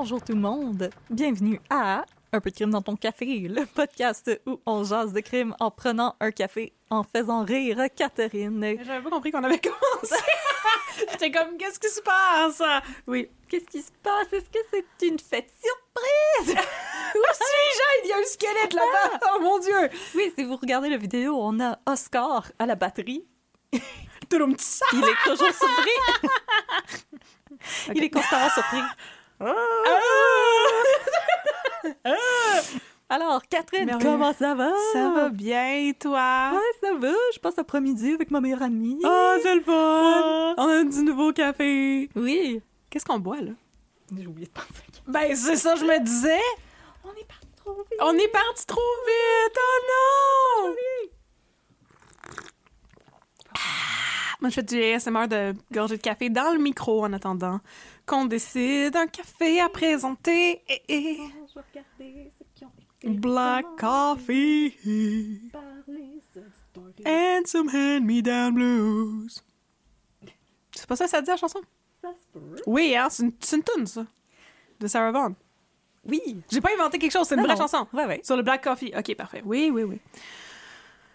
Bonjour tout le monde, bienvenue à Un peu de crime dans ton café, le podcast où on jase de crime en prenant un café, en faisant rire Catherine. J'avais pas compris qu'on avait commencé. J'étais comme, qu'est-ce qui se passe? Oui. Qu'est-ce qui se passe? Est-ce que c'est une fête surprise? Où suis-je? Il y a un squelette là-bas. Oh mon Dieu. oui, si vous regardez la vidéo, on a Oscar à la batterie. Il est toujours surpris. Il est constamment surpris. Alors, Catherine, comment ça va? Ça va bien, toi? Ouais, ça va. Je passe l'après-midi avec ma meilleure amie. Oh, c'est le fun. On a du nouveau café. Oui. Qu'est-ce qu'on boit, là? J'ai oublié de penser. Ben, c'est ça, je me disais. On est parti trop vite. On est parti trop vite. Oh non! Ah, Moi, je fais du ASMR de gorgée de café dans le micro en attendant qu'on décide un café à présenter. Et, et- Je vais regarder ceux qui ont été Black coffee and some hand-me-down blues. C'est pas ça que ça dit la chanson? Ça se peut. Oui, hein, c'est une, une toune, ça. De Sarah Vaughan. Oui. J'ai pas inventé quelque chose, c'est une Non, vraie non. chanson. Ouais, ouais. Sur le black coffee. Ok, parfait. Oui, oui, oui.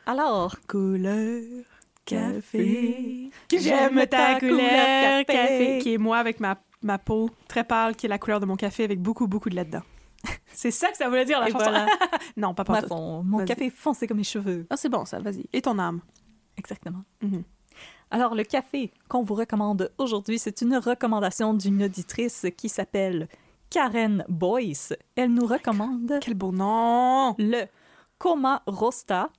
Alors, Couleur café. J'aime ta couleur café. café. Qui est moi avec ma, ma peau très pâle, qui est la couleur de mon café avec beaucoup, beaucoup de lait dedans. C'est ça que ça voulait dire, la Et chanson. voilà. non, pas pour son- mon café est foncé comme mes cheveux. Ah, c'est bon, ça, vas-y. Et ton âme. Exactement. Mhm. Alors, le café qu'on vous recommande aujourd'hui, c'est une recommandation d'une auditrice qui s'appelle Karen Boyce. Elle nous recommande Quel beau nom! le Koma Rosta,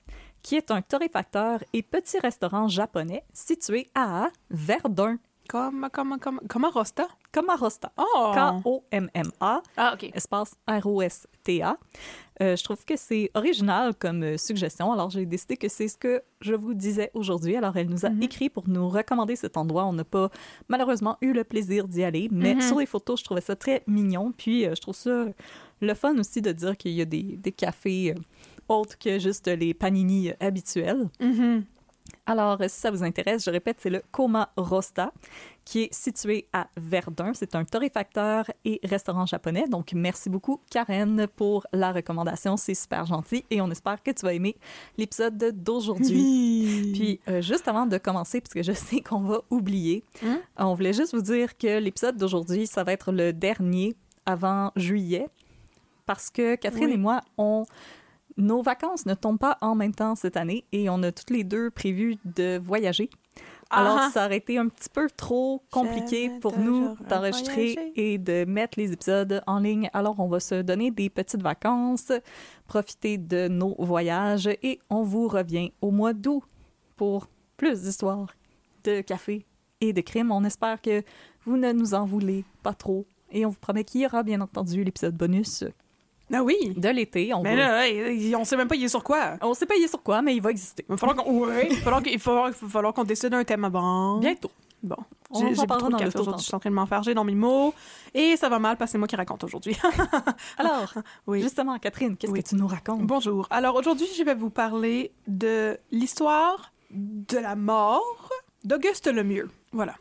qui est un torréfacteur et petit restaurant japonais situé à Verdun. Comment, comment, comment, comment Rosta? Koma Rosta. Oh! K-O-M-M-A, Ah, OK. espace R-O-S-T-A. Euh, je trouve que c'est original comme euh, suggestion, alors j'ai décidé que c'est ce que je vous disais aujourd'hui. Alors elle nous a écrit pour nous recommander cet endroit. On n'a pas malheureusement eu le plaisir d'y aller, mais sur les photos, je trouvais ça très mignon. Puis euh, je trouve ça le fun aussi de dire qu'il y a des, des cafés euh, autres que juste les panini habituels. Mhm. Alors, si ça vous intéresse, je répète, c'est le Koma Rosta, qui est situé à Verdun. C'est un torréfacteur et restaurant japonais. Donc, merci beaucoup, Karen, pour la recommandation. C'est super gentil et on espère que tu vas aimer l'épisode d'aujourd'hui. Puis, euh, juste avant de commencer, parce que je sais qu'on va oublier, Hein? on voulait juste vous dire que l'épisode d'aujourd'hui, ça va être le dernier avant juillet, parce que Catherine Oui. et moi, on nos vacances ne tombent pas en même temps cette année et on a toutes les deux prévu de voyager. Alors, Ah. ça aurait été un petit peu trop compliqué pour nous d'enregistrer et de mettre les épisodes en ligne. Alors, on va se donner des petites vacances, profiter de nos voyages et on vous revient au mois d'août pour plus d'histoires de café et de crimes. On espère que vous ne nous en voulez pas trop. Et on vous promet qu'il y aura bien entendu l'épisode bonus Ah oui! de l'été. On Mais là, hey, on sait même pas il est sur quoi. on sait pas il est sur quoi, mais il va exister. Il va falloir qu'on ouais, va falloir qu'on décide un thème avant. Bientôt. Bon, On j'ai j'ai parlera trop de café aujourd'hui. Je suis en train de m'enfarger dans mes mots. Et ça va mal parce que c'est moi qui raconte aujourd'hui. Alors, oui. justement, Catherine, qu'est-ce Oui. que tu nous racontes? Bonjour. Alors aujourd'hui, je vais vous parler de l'histoire de la mort d'Auguste Lemieux. Voilà,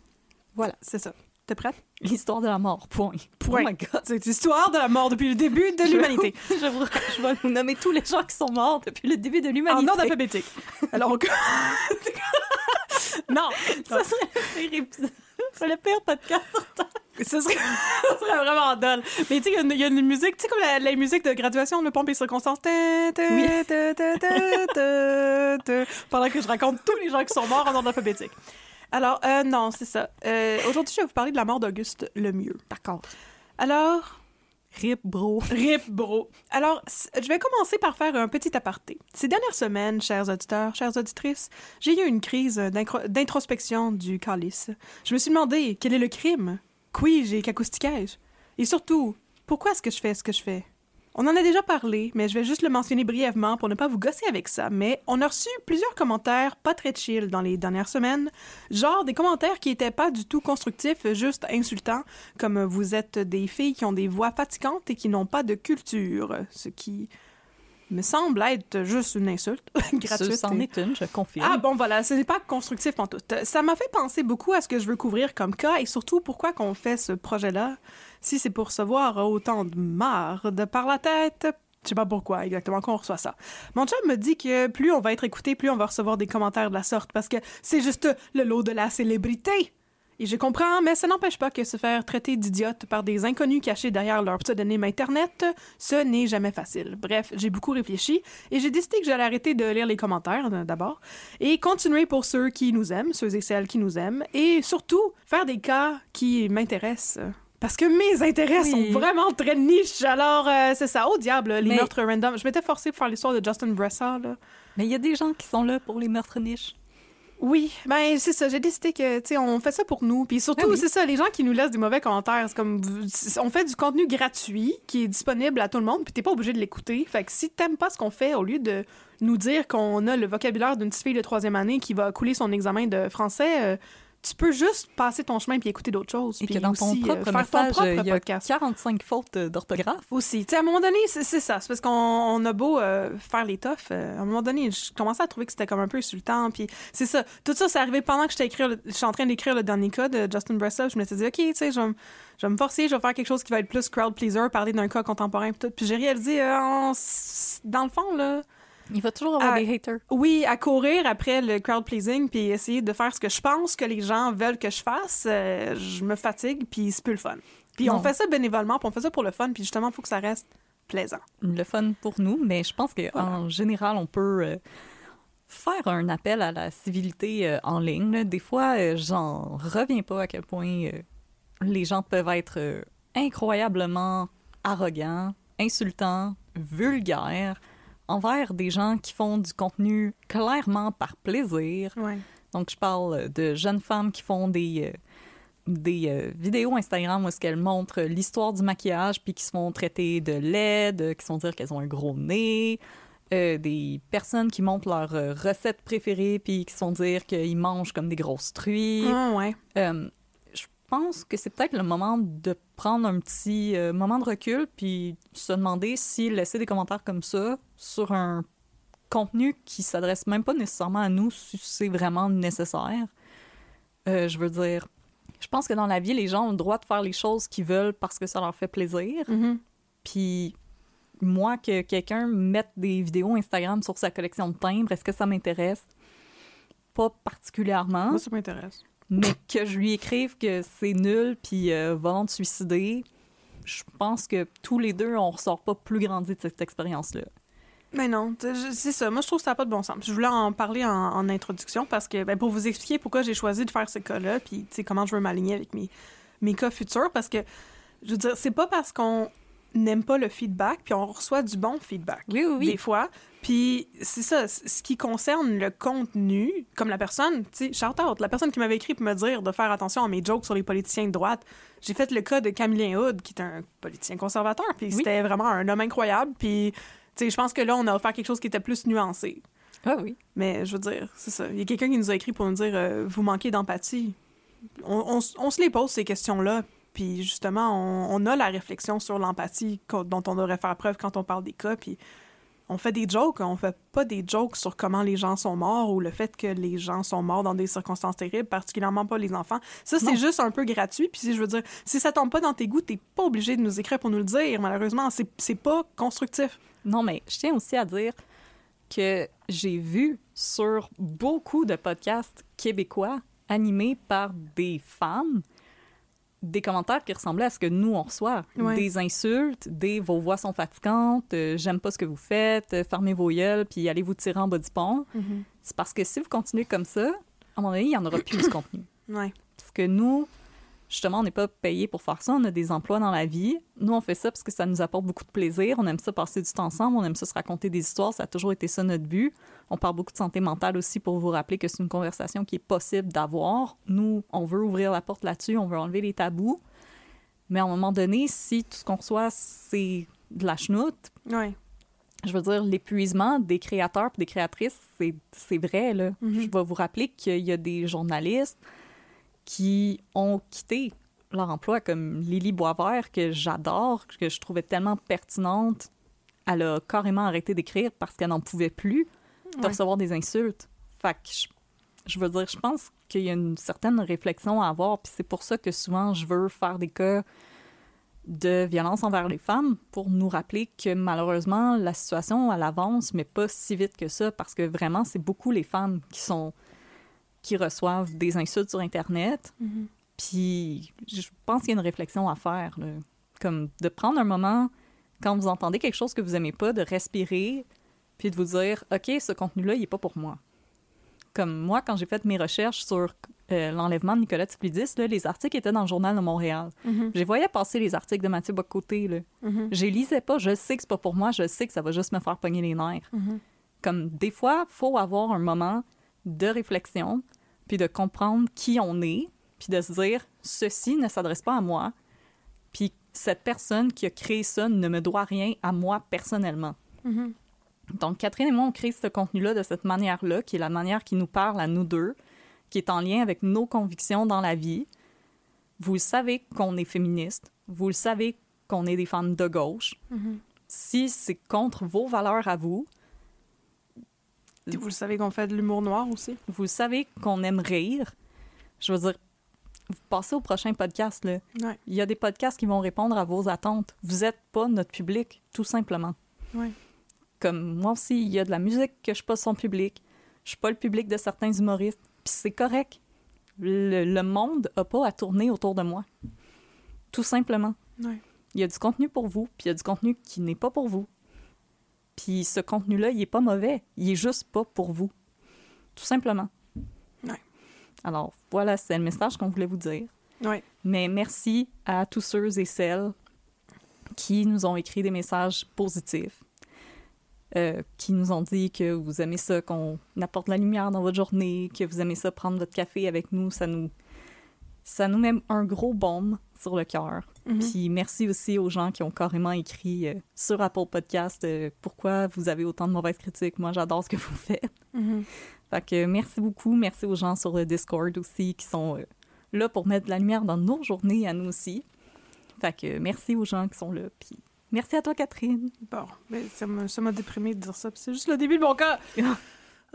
Voilà, c'est ça. T'es prête? l'histoire de la mort, point. Point. Oh my God. C'est l'histoire de la mort depuis le début de l'humanité. Je, vous- je vais vous nommer tous les gens qui sont morts depuis le début de En l'humanité. ordre alphabétique. Alors, on... non, Ça serait le pire épisode. Le pire podcast ce serait, ce serait vraiment dole. Mais tu sais, il y a une- il y, a une musique, tu sais, comme la, la musique de graduation, le pompe et circonstance. Ta, ta, Oui. ta, ta, ta, ta, ta, pendant que je raconte tous les gens qui sont morts en ordre alphabétique. Alors, euh, non, c'est ça. Euh, Aujourd'hui, je vais vous parler de la mort d'Auguste Lemieux. D'accord. Alors, Rip, bro. Rip, bro. Alors, je vais commencer par faire un petit aparté. Ces dernières semaines, chers auditeurs, chères auditrices, j'ai eu une crise d'introspection du calice. Je me suis demandé quel est le crime, puis-je et qu'acoustiquais-je, et surtout, pourquoi est-ce que je fais ce que je fais? On en a déjà parlé, mais je vais juste le mentionner brièvement pour ne pas vous gosser avec ça. Mais on a reçu plusieurs commentaires pas très chill dans les dernières semaines, genre des commentaires qui étaient pas du tout constructifs, juste insultants, comme vous êtes des filles qui ont des voix fatigantes et qui n'ont pas de culture, ce qui me semble être juste une insulte gratuite. Ce- C'en est une, je confirme. ah bon, voilà, ce n'est pas constructif en tout. Ça m'a fait penser beaucoup à ce que je veux couvrir comme cas et surtout pourquoi qu'on fait ce projet-là. Si c'est pour recevoir autant de marde par la tête, je sais pas pourquoi exactement qu'on reçoit ça. Mon chum me dit que plus on va être écouté, plus on va recevoir des commentaires de la sorte parce que c'est juste le lot de la célébrité. Et je comprends, mais ça n'empêche pas que se faire traiter d'idiote par des inconnus cachés derrière leur pseudonyme Internet, ce n'est jamais facile. Bref, j'ai beaucoup réfléchi et j'ai décidé que j'allais arrêter de lire les commentaires euh, d'abord et continuer pour ceux qui nous aiment, ceux et celles qui nous aiment, et surtout faire des cas qui m'intéressent. Parce que mes intérêts Oui. sont vraiment très niches. Alors, euh, c'est ça. Au diable, les Mais- meurtres random. Je m'étais forcée pour faire l'histoire de Justin Bressa, là. Mais il y a des gens qui sont là pour les meurtres niches. Oui, ben c'est ça. J'ai décidé que, tu sais, on fait ça pour nous. Puis surtout, Ah oui. c'est ça, les gens qui nous laissent des mauvais commentaires, c'est comme, on fait du contenu gratuit qui est disponible à tout le monde, puis t'es pas obligé de l'écouter. Fait que si t'aimes pas ce qu'on fait, au lieu de nous dire qu'on a le vocabulaire d'une petite fille de troisième année qui va couler son examen de français, euh, tu peux juste passer ton chemin puis écouter d'autres choses. Et puis que dans ton euh, propre faire ton propre il y a podcast. 45 fautes d'orthographe. Aussi. Tu sais, à un moment donné, c'est ça. C'est parce qu'on on a beau euh, faire les toughs. euh, à un moment donné, je commençais à trouver que c'était comme un peu insultant. Puis c'est ça. Tout ça, c'est arrivé pendant que j'étais en train d'écrire le dernier cas de Justin Bressa. Je me suis dit, OK, tu sais, je vais me- je vais me forcer, je vais faire quelque chose qui va être plus crowd pleaser, parler d'un cas contemporain. Puis tout. Puis j'ai réalisé, euh, en- dans le fond, là, Il va toujours avoir Ah, des haters. oui, à courir après le crowd pleasing puis essayer de faire ce que je pense que les gens veulent que je fasse, euh, je me fatigue puis c'est plus le fun. Puis on fait ça bénévolement, puis on fait ça pour le fun, puis justement, il faut que ça reste plaisant. le fun pour nous, mais je pense qu'en Voilà. général, on peut euh, faire un appel à la civilité euh, en ligne. là. Des fois, euh, j'en reviens pas à quel point euh, les gens peuvent être incroyablement arrogants, insultants, vulgaires envers des gens qui font du contenu clairement par plaisir. Ouais. Donc, je parle de jeunes femmes qui font des, euh, des euh, vidéos Instagram où est-ce qu'elles montrent l'histoire du maquillage puis qui se font traiter de laide, qui se font dire qu'elles ont un gros nez. Euh, des personnes qui montrent leurs euh, recettes préférées puis qui se font dire qu'ils mangent comme des grosses truies. Ah, ouais. Je pense que c'est peut-être le moment de prendre un petit euh, moment de recul puis se demander si laisser des commentaires comme ça sur un contenu qui s'adresse même pas nécessairement à nous, si c'est vraiment nécessaire. Euh, je veux dire, je pense que dans la vie, les gens ont le droit de faire les choses qu'ils veulent parce que ça leur fait plaisir. Mhm. Puis moi, que quelqu'un mette des vidéos Instagram sur sa collection de timbres, est-ce que ça m'intéresse? Pas particulièrement Moi, ça m'intéresse. Mais que je lui écrive que c'est nul puis euh, va te suicider, je pense que tous les deux, on ressort pas plus grandi de cette expérience-là. Mais non, c'est ça. Moi, je trouve que ça n'a pas de bon sens. Je voulais en parler en, introduction parce que, ben, pour vous expliquer pourquoi j'ai choisi de faire ce cas-là, puis, comment je veux m'aligner avec mes, mes cas futurs, parce que, je veux dire, c'est pas parce qu'on n'aime pas le feedback, puis on reçoit du bon feedback. Oui, oui, oui. Des fois. Puis, c'est ça, ce qui concerne le contenu, comme la personne, tu sais, shout out, la personne qui m'avait écrit pour me dire de faire attention à mes jokes sur les politiciens de droite, j'ai fait le cas de Camillien Hood, qui est un politicien conservateur, puis Oui. c'était vraiment un homme incroyable, puis tu sais, je pense que là, on a offert quelque chose qui était plus nuancé. Ah oui. Mais je veux dire, c'est ça. Il y a quelqu'un qui nous a écrit pour nous dire euh, Vous manquez d'empathie. on, on s- on se les pose, ces questions-là. Puis justement, on, on a la réflexion sur l'empathie dont on devrait faire preuve quand on parle des cas. Puis on fait des jokes, on fait pas des jokes sur comment les gens sont morts ou le fait que les gens sont morts dans des circonstances terribles, particulièrement pas les enfants. Ça, c'est juste un peu gratuit. Puis si je veux dire, si ça tombe pas dans tes goûts, t'es pas obligé de nous écrire pour nous le dire. Malheureusement, c'est pas constructif. Non, mais je tiens aussi à dire que j'ai vu sur beaucoup de podcasts québécois animés par des femmes des commentaires qui ressemblaient à ce que nous, on reçoit. Ouais. Des insultes, des « vos voix sont fatigantes euh, j'aime pas ce que vous faites, euh, fermez vos gueules, puis allez vous tirer en bas du pont C'est parce que si vous continuez comme ça, à un moment donné, il y en aura plus ce contenu. Ouais. Parce que nous, justement, on n'est pas payé pour faire ça. On a des emplois dans la vie. Nous, on fait ça parce que ça nous apporte beaucoup de plaisir. On aime ça passer du temps ensemble. On aime ça se raconter des histoires. Ça a toujours été ça notre but. On parle beaucoup de santé mentale aussi pour vous rappeler que c'est une conversation qui est possible d'avoir. Nous, on veut ouvrir la porte là-dessus. On veut enlever les tabous. Mais à un moment donné, si tout ce qu'on reçoit, c'est de la chenoute, Ouais. je veux dire, l'épuisement des créateurs et des créatrices, c'est, vrai. Là. Mhm. Je vais vous rappeler qu'il y a des journalistes qui ont quitté leur emploi, comme Lily Boisvert, que j'adore, que je trouvais tellement pertinente. Elle a carrément arrêté d'écrire parce qu'elle n'en pouvait plus de Ouais. recevoir des insultes. Fait que je, je veux dire, je pense qu'il y a une certaine réflexion à avoir, puis c'est pour ça que souvent je veux faire des cas de violence envers les femmes pour nous rappeler que malheureusement la situation elle avance mais pas si vite que ça parce que vraiment c'est beaucoup les femmes qui sont qui reçoivent des insultes sur internet puis je pense qu'il y a une réflexion à faire là. comme de prendre un moment quand vous entendez quelque chose que vous aimez pas de respirer puis de vous dire ok ce contenu là il est pas pour moi comme moi quand j'ai fait mes recherches sur euh, l'enlèvement de Nicolas Tiflidis, là, les articles étaient dans le journal de Montréal. Je les voyais passer les articles de Mathieu Bocoté. Là. Je les lisais pas. Je sais que c'est pas pour moi. Je sais que ça va juste me faire pogner les nerfs. Comme des fois, faut avoir un moment de réflexion, puis de comprendre qui on est, puis de se dire ceci ne s'adresse pas à moi, puis cette personne qui a créé ça ne me doit rien à moi personnellement. Donc, Catherine et moi, on crée ce contenu-là de cette manière-là, qui est la manière qui nous parle à nous deux, qui est en lien avec nos convictions dans la vie. Vous le savez qu'on est féministe. Vous le savez qu'on est des femmes de gauche. Si c'est contre vos valeurs à vous, Vous le savez qu'on fait de l'humour noir aussi. vous le savez qu'on aime rire, je veux dire, vous passez au prochain podcast. Là. Ouais. Il y a des podcasts qui vont répondre à vos attentes. Vous n'êtes pas notre public, tout simplement. Ouais. Comme moi aussi, il y a de la musique que je suis pas son public. Je suis pas le public de certains humoristes. Puis c'est correct. Le, le monde a pas à tourner autour de moi. Tout simplement. Ouais. Il y a du contenu pour vous, puis il y a du contenu qui n'est pas pour vous. Puis ce contenu-là, il est pas mauvais. Il est juste pas pour vous. Tout simplement. Ouais. Alors, voilà, c'est le message qu'on voulait vous dire. Ouais. Mais merci à tous ceux et celles qui nous ont écrit des messages positifs, euh, qui nous ont dit que vous aimez ça, qu'on apporte la lumière dans votre journée, que vous aimez ça prendre votre café avec nous. Ça nous, ça nous met un gros baume sur le cœur. Puis merci aussi aux gens qui ont carrément écrit euh, sur Apple Podcast euh, pourquoi vous avez autant de mauvaises critiques. Moi, j'adore ce que vous faites. Fait que merci beaucoup. Merci aux gens sur le Discord aussi qui sont euh, là pour mettre de la lumière dans nos journées à nous aussi. Fait que merci aux gens qui sont là. Puis merci à toi, Catherine. Bon, mais ça m'a ça m'a déprimé de dire ça. puis C'est juste le début de mon cas.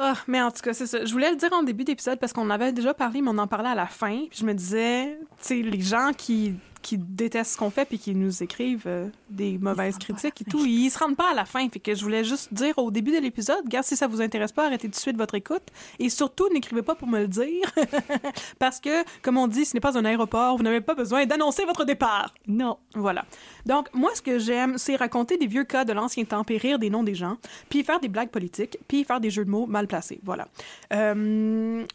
Ah, mais en tout cas, c'est ça. Je voulais le dire en début d'épisode parce qu'on avait déjà parlé, mais on en parlait à la fin. Puis je me disais, tu sais, les gens qui, qui détestent ce qu'on fait puis qui nous écrivent euh, des mauvaises critiques et tout, ils se rendent pas à la fin. Fait que je voulais juste dire au début de l'épisode, gars, si ça vous intéresse pas, arrêtez tout de suite votre écoute. Et surtout, n'écrivez pas pour me le dire. parce que, comme on dit, ce n'est pas un aéroport, vous n'avez pas besoin d'annoncer votre départ. Non. Voilà. Donc, moi, ce que j'aime, c'est raconter des vieux cas de l'ancien temps, puis rire des noms des gens, puis faire des blagues politiques, puis faire des jeux de mots mal placés. Voilà. Euh,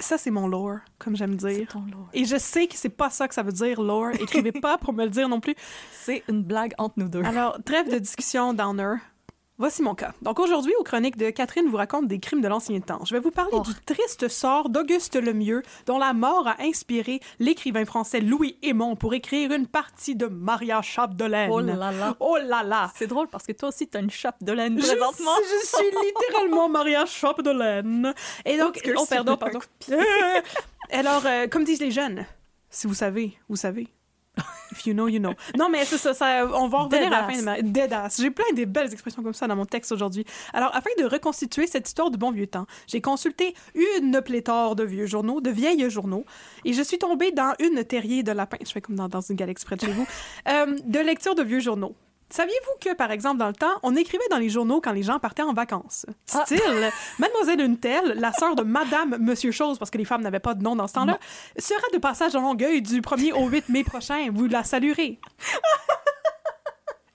ça, c'est mon lore, comme j'aime dire. C'est ton lot. Et je sais que c'est pas ça que ça veut dire, lore. Écrivez pas pour me le dire non plus. C'est une blague entre nous deux. Alors, trêve de discussion, Downer. Voici mon cas. Donc aujourd'hui, aux chroniques de Catherine vous raconte des crimes de l'ancien temps. Je vais vous parler Oh. du triste sort d'Auguste Lemieux, dont la mort a inspiré l'écrivain français Louis Aymon pour écrire une partie de Maria Chapdelaine. Oh là là. Oh là là! C'est drôle parce que toi aussi, t'as une chape de laine Je, présentement. je suis littéralement Maria Chapdelaine. Et donc, oh, pardon, je vais pardon. Alors, euh, comme disent les jeunes, si vous savez, vous savez. If you know, you know. Non, mais c'est ça, ça, on va en revenir à la fin de ma... Deadass. J'ai plein de belles expressions comme ça dans mon texte aujourd'hui. Alors, afin de reconstituer cette histoire du bon vieux temps, j'ai consulté une pléthore de vieux journaux, de vieilles journaux, et je suis tombée dans une terrier de lapin, je fais comme dans, dans une galaxie près de chez vous, euh, de lecture de vieux journaux. Saviez-vous que, par exemple, dans le temps, on écrivait dans les journaux quand les gens partaient en vacances? Ah. Style, Mademoiselle une telle, la sœur de Madame Monsieur Chose, parce que les femmes n'avaient pas de nom dans ce temps-là, sera de passage à Longueuil du 1er au 8 mai prochain. Vous la saluerez.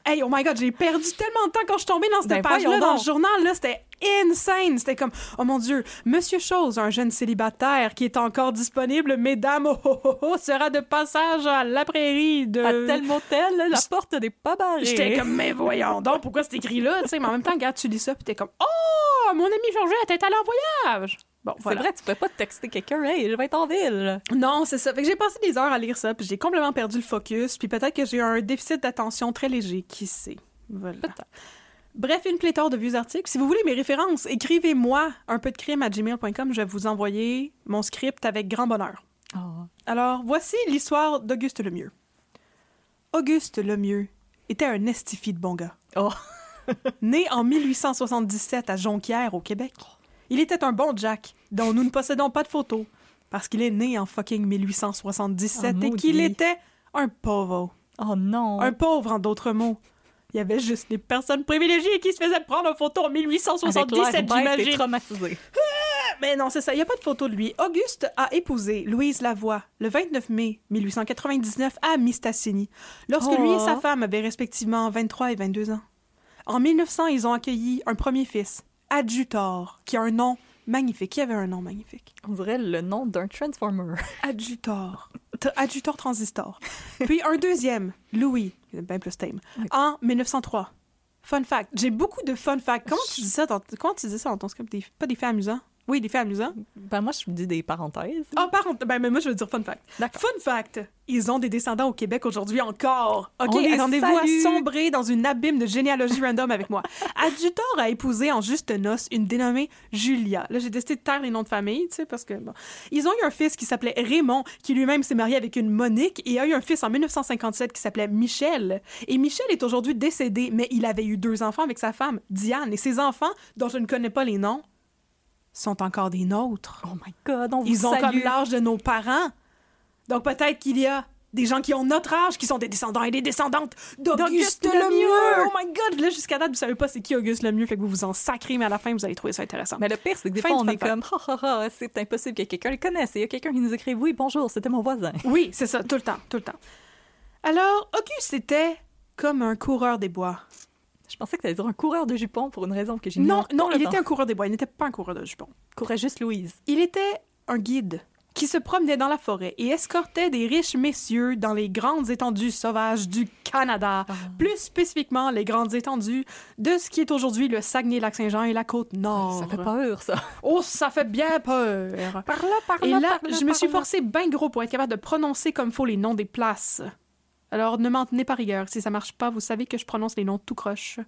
Hey, oh my god, j'ai perdu tellement de temps quand je suis tombée dans cette Ben, page-là dans le journal. Là, c'était insane. C'était comme, oh mon Dieu, Monsieur Chose, un jeune célibataire qui est encore disponible, mesdames, oh, oh, oh, oh, sera de passage à la prairie de... À tel motel, la porte n'est pas barrée. J'étais comme, mais voyons donc, pourquoi c'est écrit là? Tu sais, mais en même temps, regarde, tu lis ça, puis t'es comme, oh, mon ami Georgette est allé en voyage. Bon, C'est voilà. vrai, tu peux pas te texter quelqu'un, hey, je vais être en ville. Non, c'est ça. Fait que j'ai passé des heures à lire ça, puis j'ai complètement perdu le focus, puis peut-être que j'ai un déficit d'attention très léger, qui sait. Voilà. Bref, une pléthore de vieux articles. Si vous voulez mes références, écrivez-moi un peu de crime à gmail.com. Je vais vous envoyer mon script avec grand bonheur. Alors, voici l'histoire d'Auguste Lemieux. Auguste Lemieux était un estifi de bon gars. Oh. Né en 1877 à Jonquière, au Québec, il était un bon Jack, dont nous ne possédons pas de photos, parce qu'il est né en fucking 1877 Ah, et qu'il était un pauvre. Oh non. Un pauvre, en d'autres mots. Il y avait juste des personnes privilégiées qui se faisaient prendre en photo en Avec l'air 1877, bête et j'imagine. traumatisé. Mais non, c'est ça, il n'y a pas de photo de lui. Auguste a épousé Louise Lavoie le 29 mai 1899 à Mistassini, lorsque lui et sa Oh. femme avaient respectivement 23 et 22 ans. En 1900, ils ont accueilli un premier fils, Adjutor, qui a un nom magnifique. Qui avait un nom magnifique? On dirait le nom d'un Transformer. Adjutor. Adjutor transistor. Puis un deuxième, Louis, bien plus tame, en 1903. Fun fact. J'ai beaucoup de fun facts. Comment tu dis ça dans, comment tu dis ça dans ton script? Des- pas des faits amusants? Oui, des faits amusants. Ben moi, je me dis des parenthèses. Ah, contre, ben, mais moi, je veux dire fun fact. Fun fact, ils ont des descendants au Québec aujourd'hui encore. OK, attendez-vous à sombrer dans une abîme de généalogie random avec moi. Adjutor a épousé en juste noces une dénommée Julia. Là, j'ai décidé de taire les noms de famille, tu sais, parce que, bon. Ils ont eu un fils qui s'appelait Raymond, qui lui-même s'est marié avec une Monique, et a eu un fils en 1957 qui s'appelait Michel. Et Michel est aujourd'hui décédé, mais il avait eu deux enfants avec sa femme, Diane. Et ses enfants, dont je ne connais pas les noms, sont encore des nôtres. Oh my God, on vous Ils ont salue. comme l'âge de nos parents. Donc peut-être qu'il y a des gens qui ont notre âge, qui sont des descendants et des descendantes d'Auguste Lemieux. Oh my God! Là, jusqu'à date, vous savez pas c'est qui Auguste Lemieux, fait que vous vous en sacrez, mais à la fin, vous allez trouver ça intéressant. Mais le pire, c'est que des Fin fois, on est comme, ha ha ha, c'est impossible que quelqu'un le connaisse. Il y a quelqu'un qui nous écrit, oui, bonjour, c'était mon voisin. Oui, c'est ça, tout le temps, tout le temps. Alors, Auguste était comme un coureur des bois. Je pensais que tu allais dire un coureur de jupons pour une raison que j'ignore. Non, non, il était un coureur des bois, il n'était pas un coureur de jupons. courait juste Louise. Il était un guide qui se promenait dans la forêt et escortait des riches messieurs dans les grandes étendues sauvages du Canada, plus spécifiquement les grandes étendues de ce qui est aujourd'hui le Saguenay-Lac-Saint-Jean et la côte nord. Ça fait peur, ça. Oh, ça fait bien peur. Par là, par Et là, là, par là, je me suis là. forcée bien gros pour être capable de prononcer comme faut les noms des places. Alors, ne m'en tenez pas rigueur. Si ça marche pas, vous savez que je prononce les noms tout croche,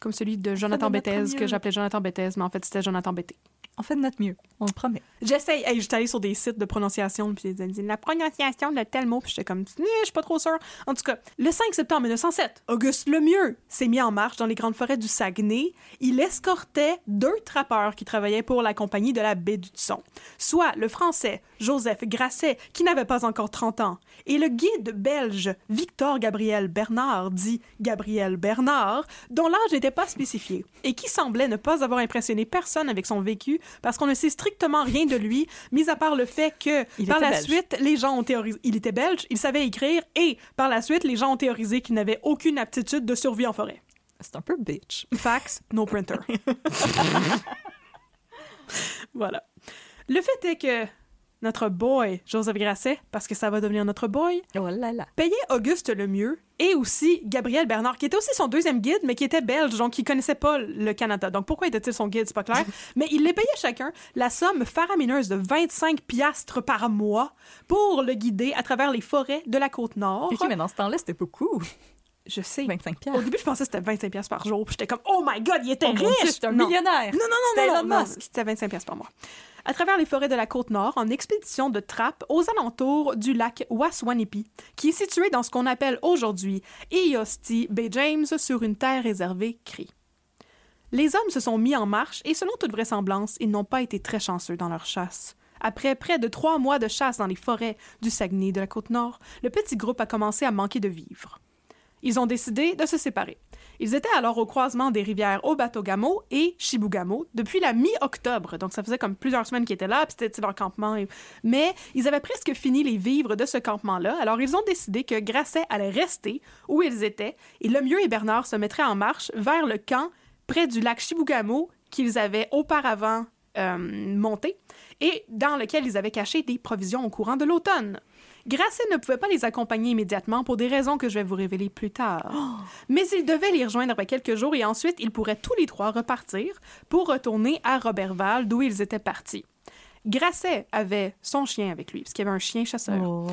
comme celui de Jonathan mieux. que j'appelais Jonathan Béthez, mais en fait, c'était Jonathan Bété. On fait de notre mieux, on le promet. J'essaye. Hey, j'étais allée sur des sites de prononciation, puis ils disaient la prononciation de tel mot, puis j'étais comme, Eh, je suis pas trop sûre. En tout cas, le 5 septembre 1907, Auguste Lemieux s'est mis en marche dans les grandes forêts du Saguenay. Il escortait deux trappeurs qui travaillaient pour la compagnie de la baie du Son, soit le français Joseph Grasset, qui n'avait pas encore 30 ans, et le guide belge Victor Gabriel Bernard, dit Gabriel Bernard, dont l'âge n'était pas spécifié, et qui semblait ne pas avoir impressionné personne avec son vécu, parce qu'on ne sait strictement rien de lui, mis à part le fait que, Il par la belge. suite, les gens ont théorisé... Il était belge, il savait écrire, et par la suite, les gens ont théorisé qu'il n'avait aucune aptitude de survie en forêt. C'est un peu bitch. Fax, no printer. voilà. Le fait est que notre boy, Joseph Grasset, parce que ça va devenir notre boy, Oh là là. payait Auguste Lemieux et aussi Gabriel Bernard, qui était aussi son deuxième guide, mais qui était belge, donc qui connaissait pas le Canada. Donc pourquoi était-il son guide, c'est pas clair. mais il les payait chacun la somme faramineuse de 25 piastres par mois pour le guider à travers les forêts de la côte nord. Ok, mais dans ce temps-là, c'était beaucoup. Je sais. 25 Au début, je pensais que c'était 25 pièces par jour. Puis j'étais comme, oh my God, il était Oh riche! c'est un Non. millionnaire. Non, non, C'était non, non, Elon non, non, Musk. c'était 25 pièces par mois. À travers les forêts de la côte nord, en expédition de trappe aux alentours du lac Waswanipi, qui est situé dans ce qu'on appelle aujourd'hui Eosti Bay James sur une terre réservée CRI. Les hommes se sont mis en marche et selon toute vraisemblance, ils n'ont pas été très chanceux dans leur chasse. Après près de trois mois de chasse dans les forêts du Saguenay de la côte nord, le petit groupe a commencé à manquer de vivres. Ils ont décidé de se séparer. Ils étaient alors au croisement des rivières Obatogamo et Shibugamo depuis la mi-octobre. Donc, ça faisait comme plusieurs semaines qu'ils étaient là, puis c'était leur campement. Mais ils avaient presque fini les vivres de ce campement-là. Alors, ils ont décidé que Grasset allait rester où ils étaient et Lemieux et Bernard se mettraient en marche vers le camp près du lac Shibugamo qu'ils avaient auparavant euh, monté et dans lequel ils avaient caché des provisions au courant de l'automne. Grasset ne pouvait pas les accompagner immédiatement pour des raisons que je vais vous révéler plus tard. Mais il devait les rejoindre après quelques jours et ensuite ils pourraient tous les trois repartir pour retourner à Robertval d'où ils étaient partis. Grasset avait son chien avec lui, parce qu'il y avait un chien chasseur. Oh.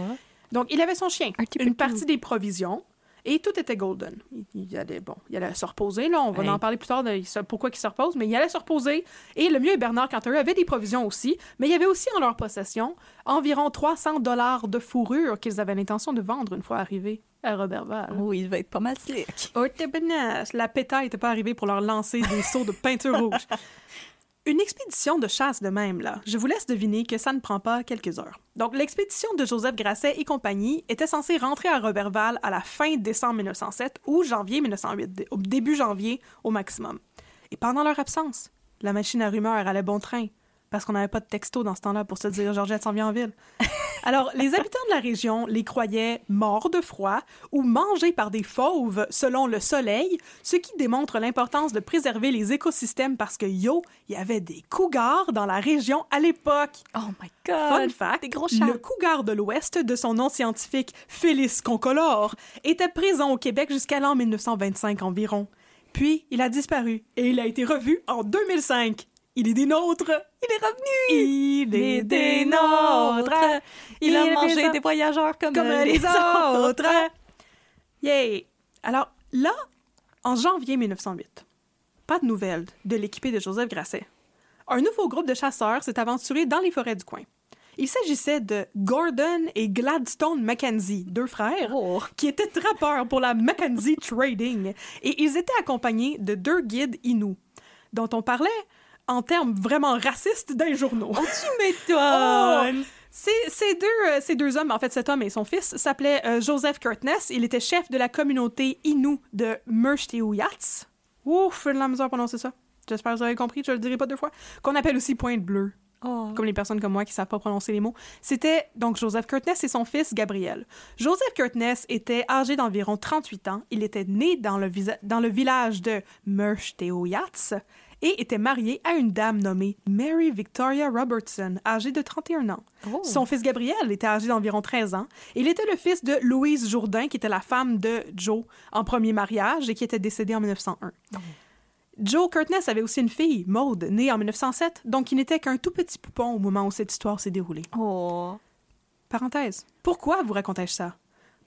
Donc, il avait son chien, Un une partie des provisions, et tout était golden. Il, il allait, bon, il allait se reposer, là, on va Hey. en parler plus tard de pourquoi il se repose, mais il allait se reposer. Et le mieux Bernard, quant à eux, avaient des provisions aussi, mais il y avait aussi en leur possession environ 300 dollars de fourrure qu'ils avaient l'intention de vendre une fois arrivés à Robertval. Oh, il va être pas mal slick. Oh! La pétaille n'était pas arrivée pour leur lancer des seaux de peinture rouge. Une expédition de chasse de même, là, je vous laisse deviner que ça ne prend pas quelques heures. Donc, l'expédition de Joseph Grasset et compagnie était censée rentrer à Robertval à la fin décembre 1907 ou janvier 1908, dé- au début janvier au maximum. Et pendant leur absence, la machine à rumeurs allait bon train, parce qu'on n'avait pas de texto dans ce temps-là pour se dire Georgette s'en vient en ville. Alors, les habitants de la région les croyaient morts de froid ou mangés par des fauves selon le soleil, ce qui démontre l'importance de préserver les écosystèmes parce que, yo, il y avait des cougars dans la région à l'époque. Oh my God. Fun fact, Des gros chats. le cougar de l'Ouest, de son nom scientifique Félix concolore, était présent au Québec jusqu'à l'an 1925 environ. Puis, il a disparu et il a été revu en 2005. Il est des nôtres. Il est revenu. Il est des nôtres. Il a mangé des voyageurs comme, comme les autres. Yay! Alors là, en janvier 1908, pas de nouvelles de l'équipée de Joseph Grasset. Un nouveau groupe de chasseurs s'est aventuré dans les forêts du coin. Il s'agissait de Gordon et Gladstone Mackenzie, deux frères, Oh. qui étaient trappeurs pour la Mackenzie Trading. Et ils étaient accompagnés de deux guides Inuits, dont on parlait en termes vraiment racistes dans les journaux. Tu m'étonnes. Ces, ces deux, euh, ces deux hommes, en fait, cet homme et son fils, s'appelaient euh, Joseph Kurtness. Il était chef de la communauté Innu de Merchteuiats. Ouf, de la misère à prononcer ça. J'espère que vous avez compris, je le dirai pas deux fois. Qu'on appelle aussi Pointe Bleue, Oh. comme les personnes comme moi qui savent pas prononcer les mots. C'était donc Joseph Kurtness et son fils Gabriel. Joseph Kurtness était âgé d'environ 38 ans. Il était né dans le, dans le village de Merchteuiats et était marié à une dame nommée Mary Victoria Robertson, âgée de 31 ans. Oh. Son fils Gabriel était âgé d'environ 13 ans. Il était le fils de Louise Jourdain, qui était la femme de Joe en premier mariage et qui était décédée en 1901. Joe Kurtness avait aussi une fille, Maude, née en 1907, donc il n'était qu'un tout petit poupon au moment où cette histoire s'est déroulée. Oh. Parenthèse. Pourquoi vous racontais-je ça?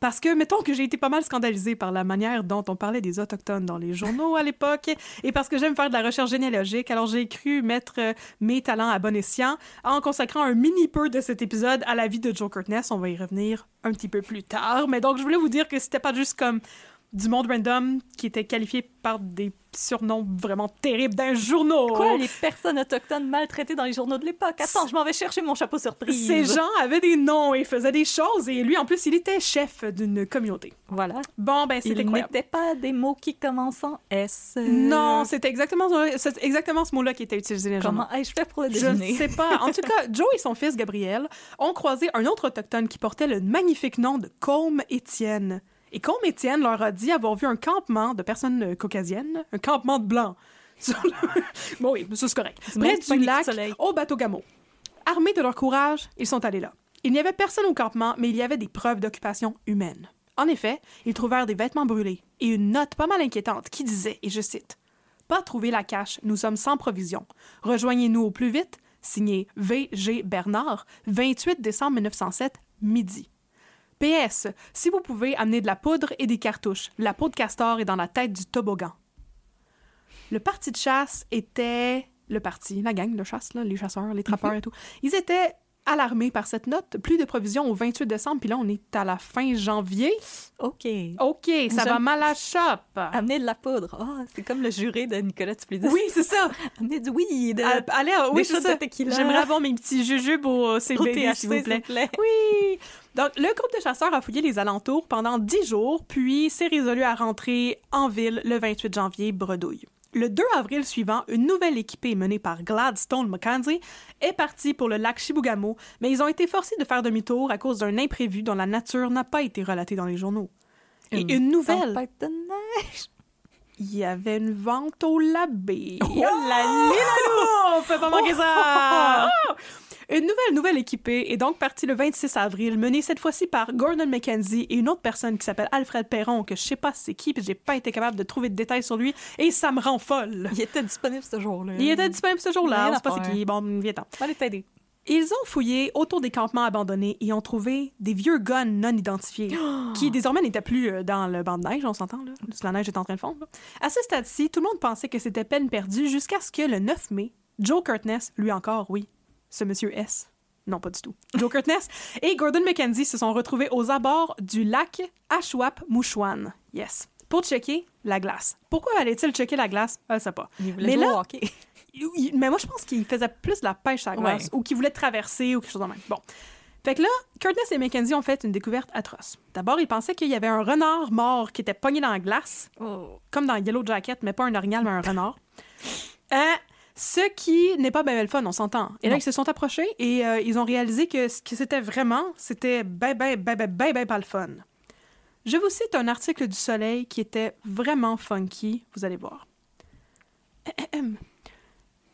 Parce que, mettons que j'ai été pas mal scandalisée par la manière dont on parlait des Autochtones dans les journaux à l'époque, et parce que j'aime faire de la recherche généalogique, alors j'ai cru mettre euh, mes talents à bon escient en consacrant un mini peu de cet épisode à la vie de Joe Kurtness. On va y revenir un petit peu plus tard, mais donc je voulais vous dire que c'était pas juste comme du monde random qui était qualifié par des surnoms vraiment terribles d'un journaux. Quoi, les personnes autochtones maltraitées dans les journaux de l'époque? Attends, je m'en vais chercher mon chapeau surprise. Ces gens avaient des noms et faisaient des choses, et lui, en plus, il était chef d'une communauté. Voilà. Bon, ben, Il c'était incroyable. n'était pas des mots qui commencent en S. Non, c'était exactement, exactement ce mot-là qui était utilisé les. Comment ai-je fait pour le Je ne sais pas. En tout cas, Joe et son fils Gabriel ont croisé un autre autochtone qui portait le magnifique nom de Combe Étienne. Et Combe Étienne leur a dit avoir vu un campement de personnes caucasiennes, un campement de blancs. sur le- bon, oui, ça c'est correct. Près du lac, au bateau Gamo. Armés de leur courage, ils sont allés là. Il n'y avait personne au campement, mais il y avait des preuves d'occupation humaine. En effet, ils trouvèrent des vêtements brûlés et une note pas mal inquiétante qui disait, et je cite, Pas trouver la cache, nous sommes sans provision. Rejoignez-nous au plus vite. Signé V.G. Bernard, 28 décembre 1907, midi. PS, si vous pouvez, amener de la poudre et des cartouches. La peau de castor est dans la tête du toboggan. Le parti de chasse était... Le parti, la gang de chasse, là, les chasseurs, les trappeurs et tout. Ils étaient alarmés par cette note. Plus de provisions au 28 décembre, puis là, on est à la fin janvier. OK. OK, ça va mal à la shop. Amener de la poudre. Ah, c'est comme le juré de Nicolas Tuplidis. Oui, c'est ça. Amener du weed. Euh, allez, euh, oui, c'est ça. J'aimerais avoir mes petits jujubes au Au CBD, s'il vous plaît. plaît. Oui! Donc, le groupe de chasseurs a fouillé les alentours pendant 10 jours, puis s'est résolu à rentrer en ville le 28 janvier, bredouille. Le 2 avril suivant, une nouvelle équipée menée par Gladstone Mackenzie est partie pour le lac Chibougamau, mais ils ont été forcés de faire demi-tour à cause d'un imprévu dont la nature n'a pas été relatée dans les journaux. Et une nouvelle, de neige. il y avait une vente au labé. Oh là Oh, on peut pas manquer ça! Oh! Une nouvelle nouvelle équipée est donc partie le 26 avril, menée cette fois-ci par Gordon McKenzie et une autre personne qui s'appelle Alfred Perron, que je sais pas c'est qui, puis j'ai pas été capable de trouver de détails sur lui, et ça me rend folle. Il était disponible ce jour-là. Il était disponible ce jour-là, on sait pas c'est qui. Bon, viens-t'en. Allez t'aider. Ils ont fouillé autour des campements abandonnés et ont trouvé des vieux guns non identifiés, qui désormais n'étaient plus euh, dans le banc de neige, on s'entend, là. La neige est en train de fondre. là. À ce stade-ci, tout le monde pensait que c'était peine perdue jusqu'à ce que le 9 mai, Joe Curtness, lui encore, oui, ce monsieur S, non pas du tout, Joe Curtness et Gordon McKenzie se sont retrouvés aux abords du lac Ashwap-Mouchouane. Yes. Pour checker la glace. Pourquoi allait-il checker la glace? Je sais pas. Il voulait Mais jouer là, au hockey. il- il- mais moi, je pense qu'il faisait plus de la pêche à la glace ou qu'il voulait traverser ou quelque chose de même. Bon. Fait que là, Curtis et Mackenzie ont fait une découverte atroce. D'abord, ils pensaient qu'il y avait un renard mort qui était pogné dans la glace, Oh. comme dans Yellow Jacket, mais pas un orignal, mais un renard. Euh, ce qui n'est pas bien le fun, on s'entend. Et là, Non. ils se sont approchés et euh, ils ont réalisé que ce que c'était vraiment, c'était ben, ben, ben, ben, ben, ben pas le fun. Je vous cite un article du Soleil qui était vraiment funky, vous allez voir.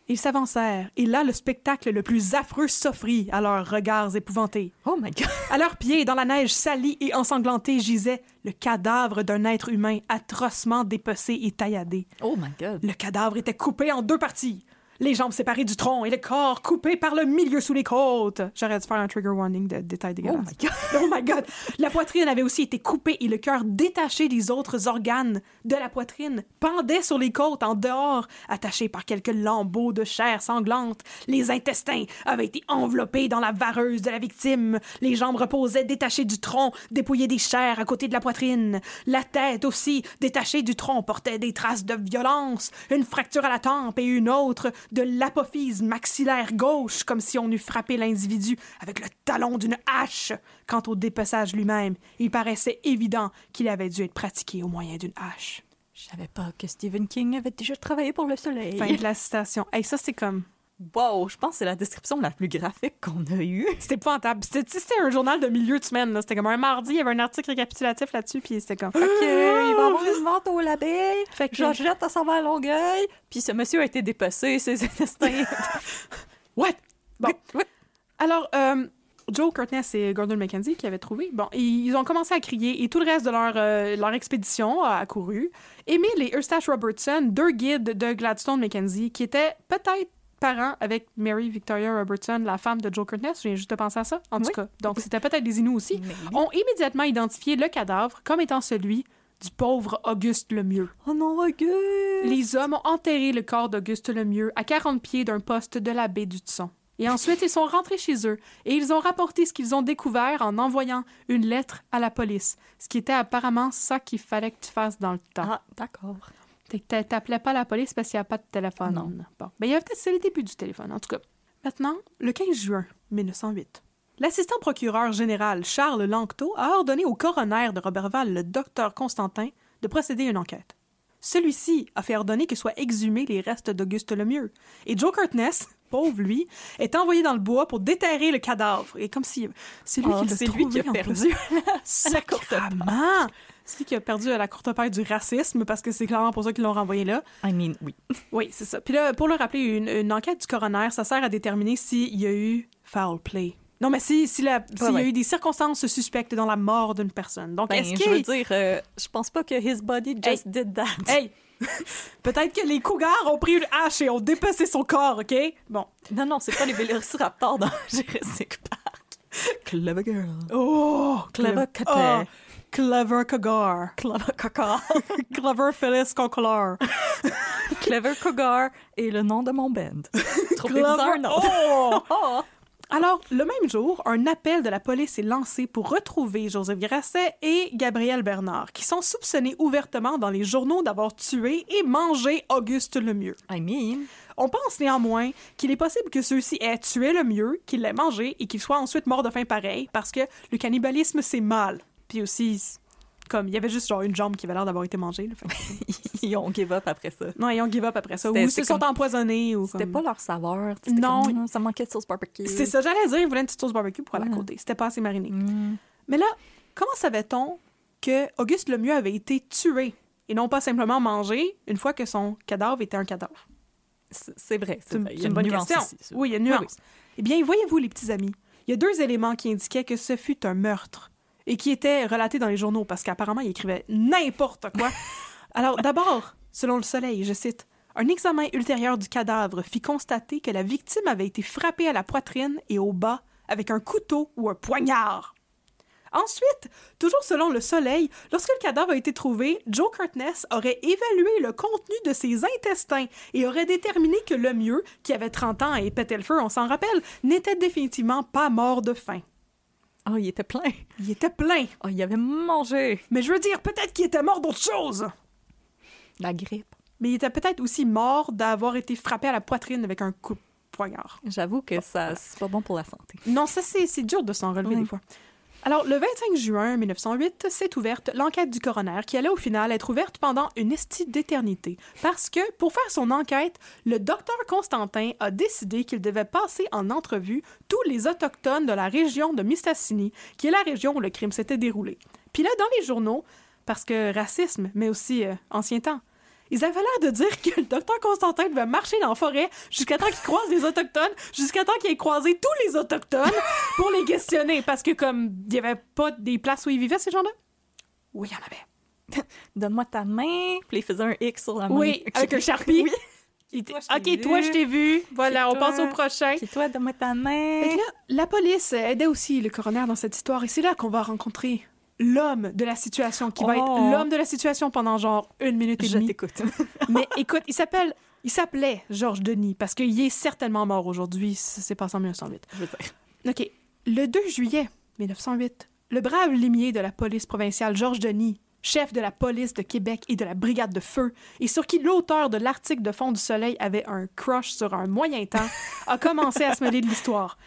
Ils s'avancèrent, et là, le spectacle le plus affreux s'offrit à leurs regards épouvantés. Oh my God. À leurs pieds, dans la neige salie et ensanglantée, gisait le cadavre d'un être humain atrocement dépecé et tailladé. Oh my God. Le cadavre était coupé en deux parties. Les jambes séparées du tronc et le corps coupé par le milieu sous les côtes. J'aurais dû faire un trigger warning de détails Oh dégueulasses. my God. Oh my God! La poitrine avait aussi été coupée et le cœur détaché des autres organes de la poitrine pendait sur les côtes en dehors, attaché par quelques lambeaux de chair sanglante. Les intestins avaient été enveloppés dans la vareuse de la victime. Les jambes reposaient détachées du tronc, dépouillées des chairs à côté de la poitrine. La tête aussi, détachée du tronc, portait des traces de violence, une fracture à la tempe et une autre de l'apophyse maxillaire gauche, comme si on eût frappé l'individu avec le talon d'une hache. Quant au dépeçage lui-même, il paraissait évident qu'il avait dû être pratiqué au moyen d'une hache. Je savais pas que Stephen King avait déjà travaillé pour le soleil. Fin de la citation. Hey, ça, c'est comme... Wow, je pense que c'est la description la plus graphique qu'on a eue. C'était épouvantable. C'était c'était un journal de milieu de semaine. là. C'était comme un mardi, il y avait un article récapitulatif là-dessus, puis c'était comme... OK, il va avoir une vente au labé. Fait que- Georgette, elle s'en va à Longueuil. Puis ce monsieur a été dépecé, ses intestins. What? Bon. Alors, euh, Joe Curtness et Gordon McKenzie qui avaient trouvé, bon, ils ont commencé à crier et tout le reste de leur, euh, leur expédition a accouru. Emile et Eustache Robertson, deux guides de Gladstone Mackenzie, qui étaient peut-être parents avec Mary Victoria Robertson, la femme de Joe Curtness. Je viens juste de penser à ça, en tout cas. Donc, c'était peut-être des Inuits aussi. Ont immédiatement identifié le cadavre comme étant celui du pauvre Auguste Lemieux. oh non, Auguste! Les hommes ont enterré le corps d'Auguste Lemieux à 40 pieds d'un poste de la baie du Tson. Et ensuite, ils sont rentrés chez eux et ils ont rapporté ce qu'ils ont découvert en envoyant une lettre à la police. Ce qui était apparemment ça qu'il fallait que tu fasses dans le temps. Ah, d'accord. T'appelais pas la police parce qu'il n'y a pas de téléphone. Non. Bon. Ben, il y avait peut-être le début du téléphone, en tout cas. Maintenant, le 15 juin 1908. L'assistant procureur général Charles Lanctot a ordonné au coroner de Robertval, le docteur Constantin, de procéder à une enquête. Celui-ci a fait ordonner que soient exhumés les restes d'Auguste Lemieux. Et Joe Curtness, pauvre lui, est envoyé dans le bois pour déterrer le cadavre. Et comme si c'est lui Ah, qui l'a lui qui a perdu. la courte Qui a perdu à la courte paille du racisme parce que c'est clairement pour ça qu'ils l'ont renvoyé là. I mean, oui. Oui, c'est ça. Puis là, pour le rappeler, une, une enquête du coroner, ça sert à déterminer s'il y a eu foul play. Non, mais si, si la- s'il y a eu des circonstances suspectes dans la mort d'une personne. Donc, Ben, est-ce je veux dire, euh, je pense pas que his body just did that. Hey! Peut-être que les cougars ont pris une hache et ont dépecé son corps, OK? Bon. Non, non, c'est pas les vélociraptors dans Jurassic Park. Clever girl. Oh, Clever clev- Kate. oh, clever Cougar. Clever Cogar. clever Phyllis Concolor. Clever Cogar est le nom de mon band. Trop bizarre, non? Oh! Oh! Alors, le même jour, un appel de la police est lancé pour retrouver Joseph Grasset et Gabriel Bernard, qui sont soupçonnés ouvertement dans les journaux d'avoir tué et mangé Auguste Lemieux. I mean, On pense néanmoins qu'il est possible que ceux-ci aient tué le mieux, qu'il l'ait mangé et qu'il soit ensuite mort de faim pareil, parce que le cannibalisme, c'est mal. Puis aussi, comme, il y avait juste genre une jambe qui avait l'air d'avoir été mangée. là, fait ils ont give up après ça. non, ils ont give up après ça. Ou ils se sont empoisonnés. ou C'était comme- pas leur saveur. Non. comme, ça manquait de sauce barbecue. C'est ça, j'allais dire, ils voulaient une petite sauce barbecue pour aller à côté. C'était pas assez mariné. Mm. Mais là, comment savait-on que Auguste Lemieux avait été tué et non pas simplement mangé une fois que son cadavre était un cadavre? C'est vrai. C'est une, bonne nuance question. ici, oui, il y a une nuance. Oui, oui. Eh bien, voyez-vous, les petits amis, il y a deux éléments qui indiquaient que ce fut un meurtre et qui étaient relatés dans les journaux parce qu'apparemment, il écrivait n'importe quoi. Alors, d'abord, selon le Soleil, je cite, un examen ultérieur du cadavre fit constater que la victime avait été frappée à la poitrine et au bas avec un couteau ou un poignard. Ensuite, toujours selon le Soleil, lorsque le cadavre a été trouvé, Joe Curtness aurait évalué le contenu de ses intestins et aurait déterminé que le mieux, qui avait 30 ans et pétait le feu, on s'en rappelle, n'était définitivement pas mort de faim. Oh, il était plein. Il était plein. Oh, il avait mangé. Mais je veux dire, peut-être qu'il était mort d'autre chose. La grippe. Mais il était peut-être aussi mort d'avoir été frappé à la poitrine avec un coup de poignard. J'avoue que ça, c'est pas bon pour la santé. Non, ça, c'est dur de s'en relever des fois. Alors, le 25 juin 1908, s'est ouverte l'enquête du coroner qui allait au final être ouverte pendant une estie d'éternité. Parce que, pour faire son enquête, le docteur Constantin a décidé qu'il devait passer en entrevue tous les Autochtones de la région de Mistassini, qui est la région où le crime s'était déroulé. Puis là, dans les journaux, parce que racisme, mais aussi euh, ancien temps, ils avaient l'air de dire que le docteur Constantin devait marcher dans la forêt jusqu'à temps qu'il croise les Autochtones, jusqu'à temps qu'il ait croisé tous les Autochtones pour les questionner. Parce que, comme, il n'y avait pas des places où ils vivaient, ces gens-là? Oui, il y en avait. Donne-moi ta main. Puis il faisait un X sur la main. Oui, avec un. Oui. Il Toi, t'ai ok, toi, je t'ai vu. Voilà, on passe au prochain. Puis toi, donne-moi ta main. Que là, la police aidait aussi le coroner dans cette histoire et c'est là qu'on va rencontrer l'homme de la situation qui va Oh. être l'homme de la situation pendant genre une minute et Je demie. t'écoute. Mais écoute, il s'appelle, il s'appelait Georges Denis parce qu'il est certainement mort aujourd'hui. Ça s'est passé en 1908. Je veux dire. OK. Le 2 juillet 1908, le brave limier de la police provinciale Georges Denis, chef de la police de Québec et de la brigade de feu, et sur qui l'auteur de l'article de Fond du Soleil avait un crush sur un moyen temps, a commencé à se mêler de l'histoire.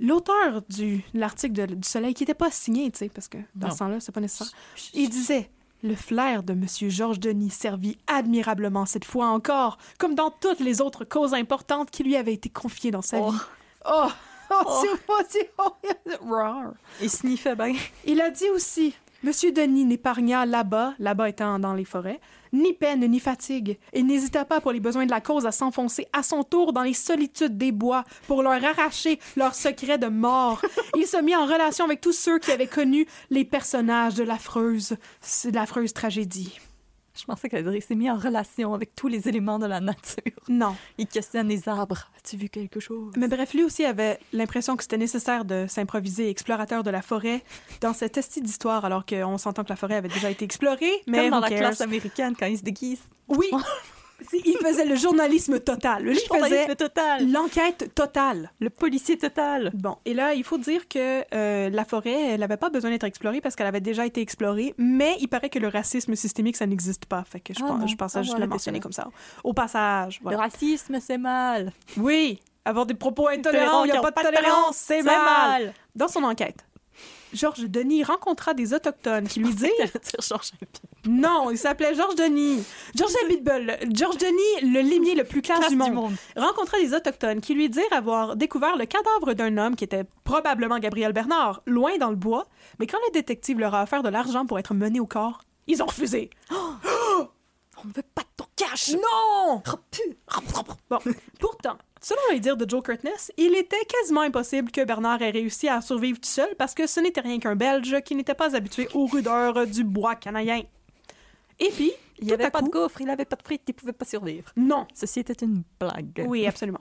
L'auteur du l'article de- du Soleil, qui n'était pas signé, tu sais, parce que dans Non. ce temps-là, c'est pas nécessaire, il disait Le flair de M. Georges Denis servit admirablement cette fois encore, comme dans toutes les autres causes importantes qui lui avaient été confiées dans sa Oh. vie. Oh, oh, oh. Il sniffait bien. Il a dit aussi Monsieur Denis n'épargna là-bas, là-bas étant dans les forêts, ni peine ni fatigue, et n'hésita pas pour les besoins de la cause à s'enfoncer à son tour dans les solitudes des bois pour leur arracher leurs secrets de mort. Il se mit en relation avec tous ceux qui avaient connu les personnages de l'affreuse, de l'affreuse tragédie. Je pensais qu'elle s'est mis en relation avec tous les éléments de la nature. Non. Il questionne les arbres. As-tu vu quelque chose? Mais bref, lui aussi avait l'impression que c'était nécessaire de s'improviser explorateur de la forêt dans cette estie d'histoire, alors qu'on s'entend que la forêt avait déjà été explorée. Mais Comme dans la classe américaine quand ils se déguisent. Oui, il faisait le journalisme total. Lui, il Journalisme faisait total. l'enquête totale. Le policier total. Bon, et là, il faut dire que euh, la forêt, elle n'avait pas besoin d'être explorée parce qu'elle avait déjà été explorée, mais il paraît que le racisme systémique, ça n'existe pas. Fait que je, Ah pense, je pensais Ah, juste voilà, le mentionner comme ça. Au passage, Le racisme, c'est mal. Oui, avoir des propos intolérants, il n'y a pas de tolérance, c'est mal. Dans son enquête, Georges Denis rencontra des autochtones qui lui Happy. Non, il s'appelait Georges Denis. Georges Abitbol. Georges Denis, le limier le plus classe, Classe du, du monde, rencontra des autochtones qui lui dirent avoir découvert le cadavre d'un homme qui était probablement Gabriel Bernard, loin dans le bois. Mais quand le détective leur a offert de l'argent pour être mené au corps, ils ont refusé. On ne veut pas de ton cash. Non! Bon, pourtant, selon les dires de Joe Curtness, il était quasiment impossible que Bernard ait réussi à survivre tout seul parce que ce n'était rien qu'un Belge qui n'était pas habitué aux rudeurs du bois canadien. Et puis, Il n'y avait pas coup- de gaufre, il n'avait pas de frites, il pouvait pas survivre. Non. Ceci était une blague. Oui, absolument.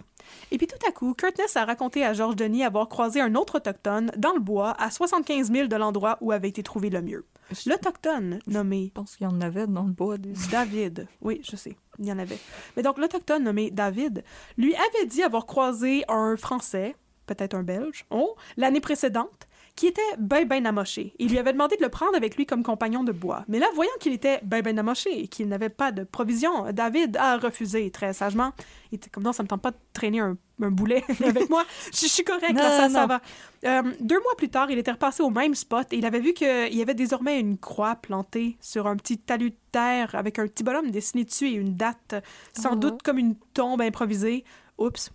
Et puis tout à coup, Curtness a raconté à George Denis avoir croisé un autre autochtone dans le bois à 75 000 de l'endroit où avait été trouvé le mieux. L'autochtone nommé Je pense qu'il y en avait dans le bois. Des... David, oui, je sais, il y en avait. Mais donc l'autochtone nommé David lui avait dit avoir croisé un Français, peut-être un Belge, oh, l'année précédente, qui était ben ben amoché. Il lui avait demandé de le prendre avec lui comme compagnon de bois. Mais là, voyant qu'il était ben ben amoché et qu'il n'avait pas de provision, David a refusé très sagement. Il était comme non, ça me tente pas de traîner un, un boulet avec moi. Je, je suis correct, là, ça, Non, ça va. Euh, deux mois plus tard, il était repassé au même spot et il avait vu qu'il y avait désormais une croix plantée sur un petit talus de terre avec un petit bonhomme dessiné dessus et une date, sans Oh. doute comme une tombe improvisée. Oups,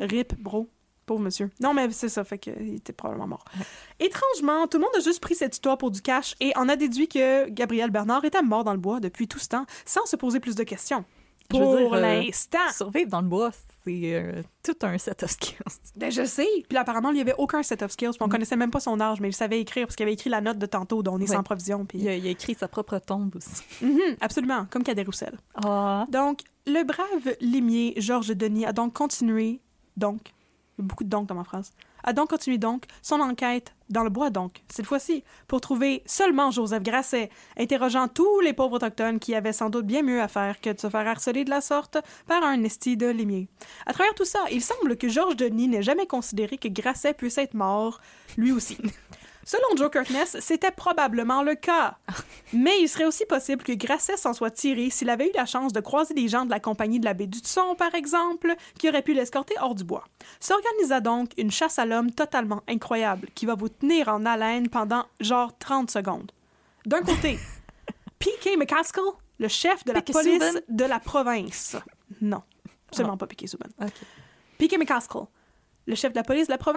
rip, bro. Pauvre monsieur. Non, mais c'est ça, fait qu'il était probablement mort. Étrangement, tout le monde a juste pris cette histoire pour du cash et en a déduit que Gabriel Bernard était mort dans le bois depuis tout ce temps, sans se poser plus de questions. Pour euh, l'instant. Survivre dans le bois, c'est euh, tout un set of skills. Ben, je sais. Puis là, apparemment, il n'y avait aucun set of skills. Puis on Mm. connaissait même pas son âge, mais il savait écrire parce qu'il avait écrit la note de tantôt dont on est Ouais. sans provision. Puis... Il a, il a écrit sa propre tombe aussi. Mhm, absolument, comme Cadet Roussel. Ah. Donc, le brave limier Georges Denis a donc continué, donc, beaucoup de donc dans ma phrase, a donc continué donc son enquête dans le bois donc, cette fois-ci, pour trouver seulement Joseph Grasset, interrogeant tous les pauvres autochtones qui avaient sans doute bien mieux à faire que de se faire harceler de la sorte par un esti de limier. À travers tout ça, il semble que Georges Denis n'ait jamais considéré que Grasset puisse être mort, lui aussi. Selon Joe Kirkness, c'était probablement le cas. Mais il serait aussi possible que Grasset s'en soit tiré s'il avait eu la chance de croiser des gens de la compagnie de la baie du Tson, par exemple, qui auraient pu l'escorter hors du bois. S'organisa donc une chasse à l'homme totalement incroyable qui va vous tenir en haleine pendant genre 30 secondes. D'un côté, P.K. McCaskill, le chef de la police de la province. Non, seulement pas P.K. Subban. P.K. McCaskill, le chef de la police de la province.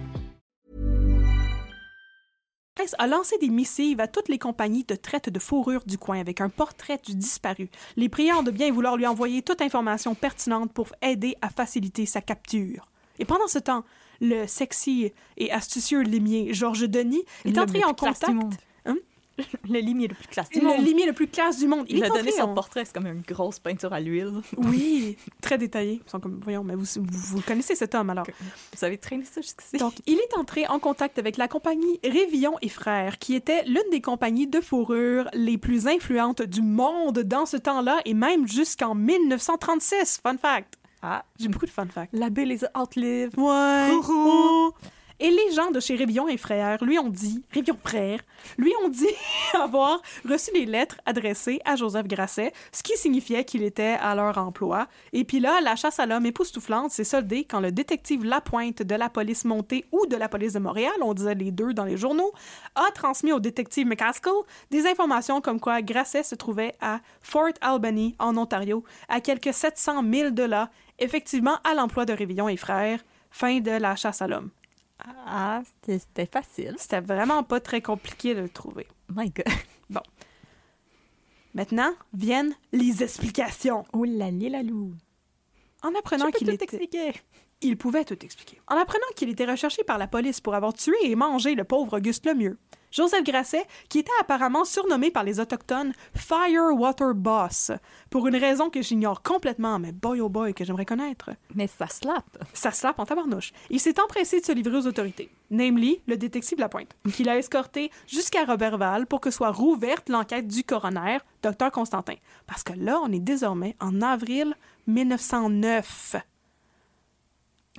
presse a lancé des missives à toutes les compagnies de traite de fourrure du coin avec un portrait du disparu, les priant de bien vouloir lui envoyer toute information pertinente pour aider à faciliter sa capture. Et pendant ce temps, le sexy et astucieux limier Georges Denis est Le entré en contact. Hein? Le limier le plus classe du Le monde. limier le plus classe du monde. Il, a donné son portrait, c'est comme une grosse peinture à l'huile. Oui, très détaillé. Ils sont comme, voyons, mais vous, vous, connaissez cet homme alors. Vous avez traîné ça jusqu'ici? Donc, il est entré en contact avec la compagnie Révillon et Frères, qui était l'une des compagnies de fourrure les plus influentes du monde dans ce temps-là, et même jusqu'en 1936. Fun fact. Ah, J'ai beaucoup de fun facts. l'abbé les a outlived. Ouais. Coucou. Et les gens de chez Révillon et Frères lui ont dit, Révillon Frères, lui ont dit avoir reçu des lettres adressées à Joseph Grasset, ce qui signifiait qu'il était à leur emploi. Et puis là, la chasse à l'homme époustouflante s'est soldée quand le détective Lapointe de la police montée ou de la police de Montréal, on disait les deux dans les journaux, a transmis au détective McCaskill des informations comme quoi Grasset se trouvait à Fort Albany, en Ontario, à quelques 700 000 de là, effectivement à l'emploi de Révillon et Frères. Fin de la chasse à l'homme. Ah, c'était facile. C'était vraiment pas très compliqué de le trouver. My God. Maintenant viennent les explications. Oh là là. En apprenant qu'il était... expliquer. Il pouvait tout expliquer. En apprenant qu'il était recherché par la police pour avoir tué et mangé le pauvre Auguste Lemieux, Joseph Grasset, qui était apparemment surnommé par les Autochtones Firewater Boss, pour une raison que j'ignore complètement, mais boy oh boy que j'aimerais connaître. Mais ça slap. Ça slappe en tabarnouche. Il s'est empressé de se livrer aux autorités, namely le détective Lapointe, qui l'a escorté jusqu'à Robertval pour que soit rouverte l'enquête du coroner, Dr Constantin. Parce que là, on est désormais en avril 1909.